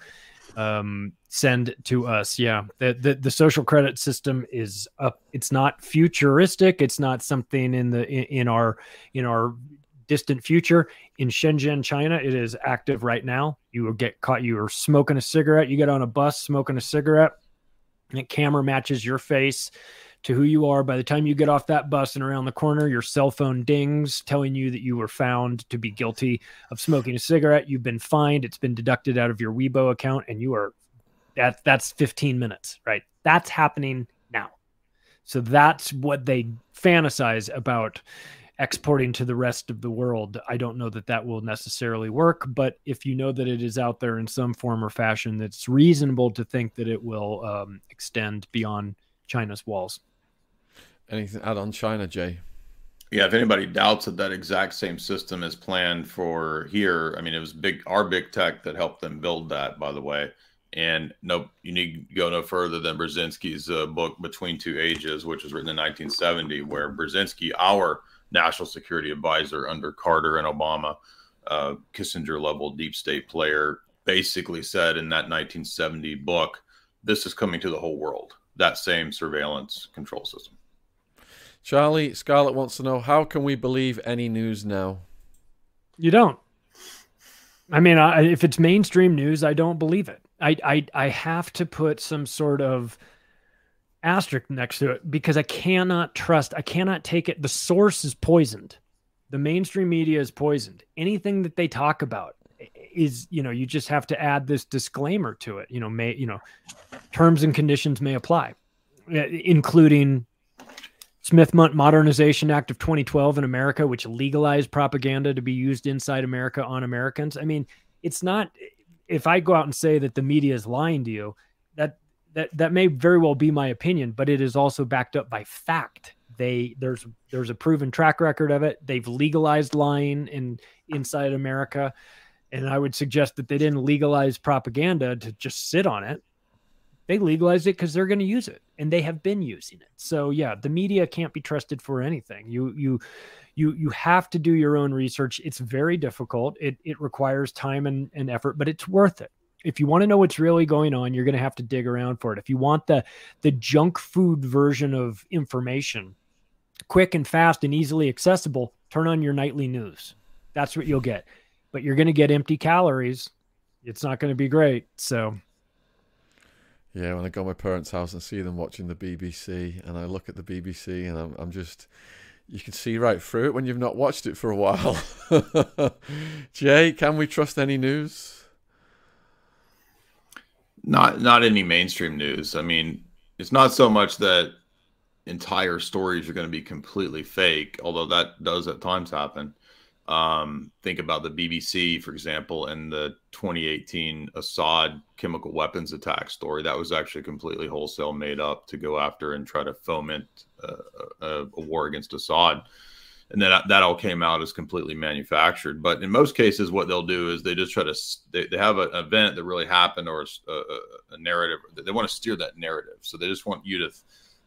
um, send to us. Yeah, the, the, the social credit system is up. It's not futuristic. It's not something in the in, in our in our distant future. In Shenzhen, China, it is active right now. You will get caught. You are smoking a cigarette. You get on a bus smoking a cigarette and the camera matches your face to who you are. By the time you get off that bus and around the corner, your cell phone dings telling you that you were found to be guilty of smoking a cigarette. You've been fined. It's been deducted out of your Weibo account, and you are that that's 15 minutes, right? That's happening now. So that's what they fantasize about exporting to the rest of the world. I don't know that that will necessarily work, but if you know that it is out there in some form or fashion, it's reasonable to think that it will um, extend beyond China's walls. Anything add on China, Jay? Yeah, if anybody doubts that that exact same system is planned for here, I mean, it was big, our big tech that helped them build that, by the way. And no, you need to go no further than Brzezinski's uh, book Between Two Ages, which was written in 1970, where Brzezinski, our national security advisor under Carter and Obama, uh, Kissinger level deep state player, basically said in that 1970 book, this is coming to the whole world, that same surveillance control system. Charlie, Scarlett wants to know how can we believe any news now? You don't. I mean, I, if it's mainstream news, I don't believe it. I, I I have to put some sort of asterisk next to it because I cannot trust, I cannot take it. The source is poisoned. The mainstream media is poisoned. Anything that they talk about is, you know, you just have to add this disclaimer to it. You know, may, you know, terms and conditions may apply, uh, including Smith Modernization Act of 2012 in America, which legalized propaganda to be used inside America on Americans. I mean, it's not, if I go out and say that the media is lying to you, that that may very well be my opinion, but it is also backed up by fact. They there's there's a proven track record of it. They've legalized lying in inside America, and I would suggest that they didn't legalize propaganda to just sit on it. They legalized it because they're going to use it, and they have been using it. So yeah, the media can't be trusted for anything. You you you you have to do your own research. It's very difficult. It it requires time and, and effort, but it's worth it if you want to know what's really going on, you're going to have to dig around for it. If you want the the junk food version of information, quick and fast and easily accessible, turn on your nightly news. That's what you'll get. But you're going to get empty calories. It's not going to be great. So yeah, when I go to my parents' house and see them watching the BBC, and I look at the BBC, and I'm, I'm just, you can see right through it when you've not watched it for a while. Jay, can we trust any news? Not not any mainstream news. I mean, it's not so much that entire stories are going to be completely fake, although that does at times happen. Um, think about the BBC, for example, and the 2018 Assad chemical weapons attack story. That was actually completely wholesale made up to go after and try to foment uh, a, a war against Assad and then that all came out as completely manufactured. But in most cases, what they'll do is they just try to they, they have an event that really happened or a, a, a narrative. They want to steer that narrative, so they just want you to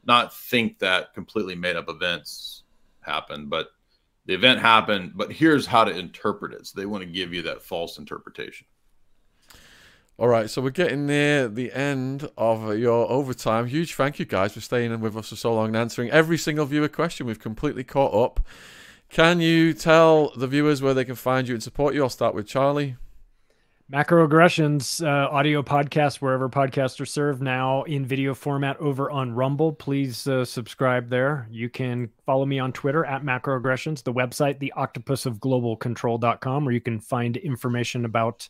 not think that completely made up events happened, but the event happened. But here's how to interpret it. So they want to give you that false interpretation. All right, so we're getting near the end of your overtime. Huge thank you guys for staying in with us for so long and answering every single viewer question. We've completely caught up. Can you tell the viewers where they can find you and support you? I'll start with Charlie. Macroaggressions uh, audio podcast wherever podcasts are served now in video format over on Rumble. Please uh, subscribe there. You can follow me on Twitter at macroaggressions, the website, the octopus of global control.com, where you can find information about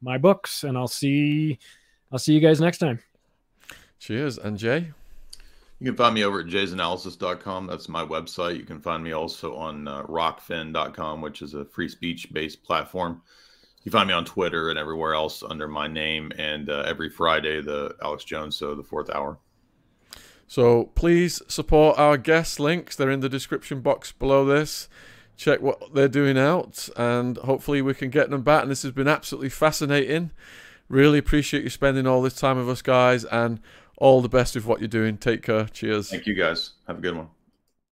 my books. And I'll see I'll see you guys next time. Cheers. And Jay? You can find me over at jaysanalysis.com. That's my website. You can find me also on uh, rokfin.com, which is a free speech based platform. You find me on Twitter and everywhere else under my name. And uh, every Friday, the Alex Jones Show, the fourth hour. So please support our guest links. They're in the description box below this check what they're doing out, and hopefully we can get them back. And this has been absolutely fascinating. Really appreciate you spending all this time with us, guys, and all the best with what you're doing. Take care. Cheers. Thank you, guys. Have a good one.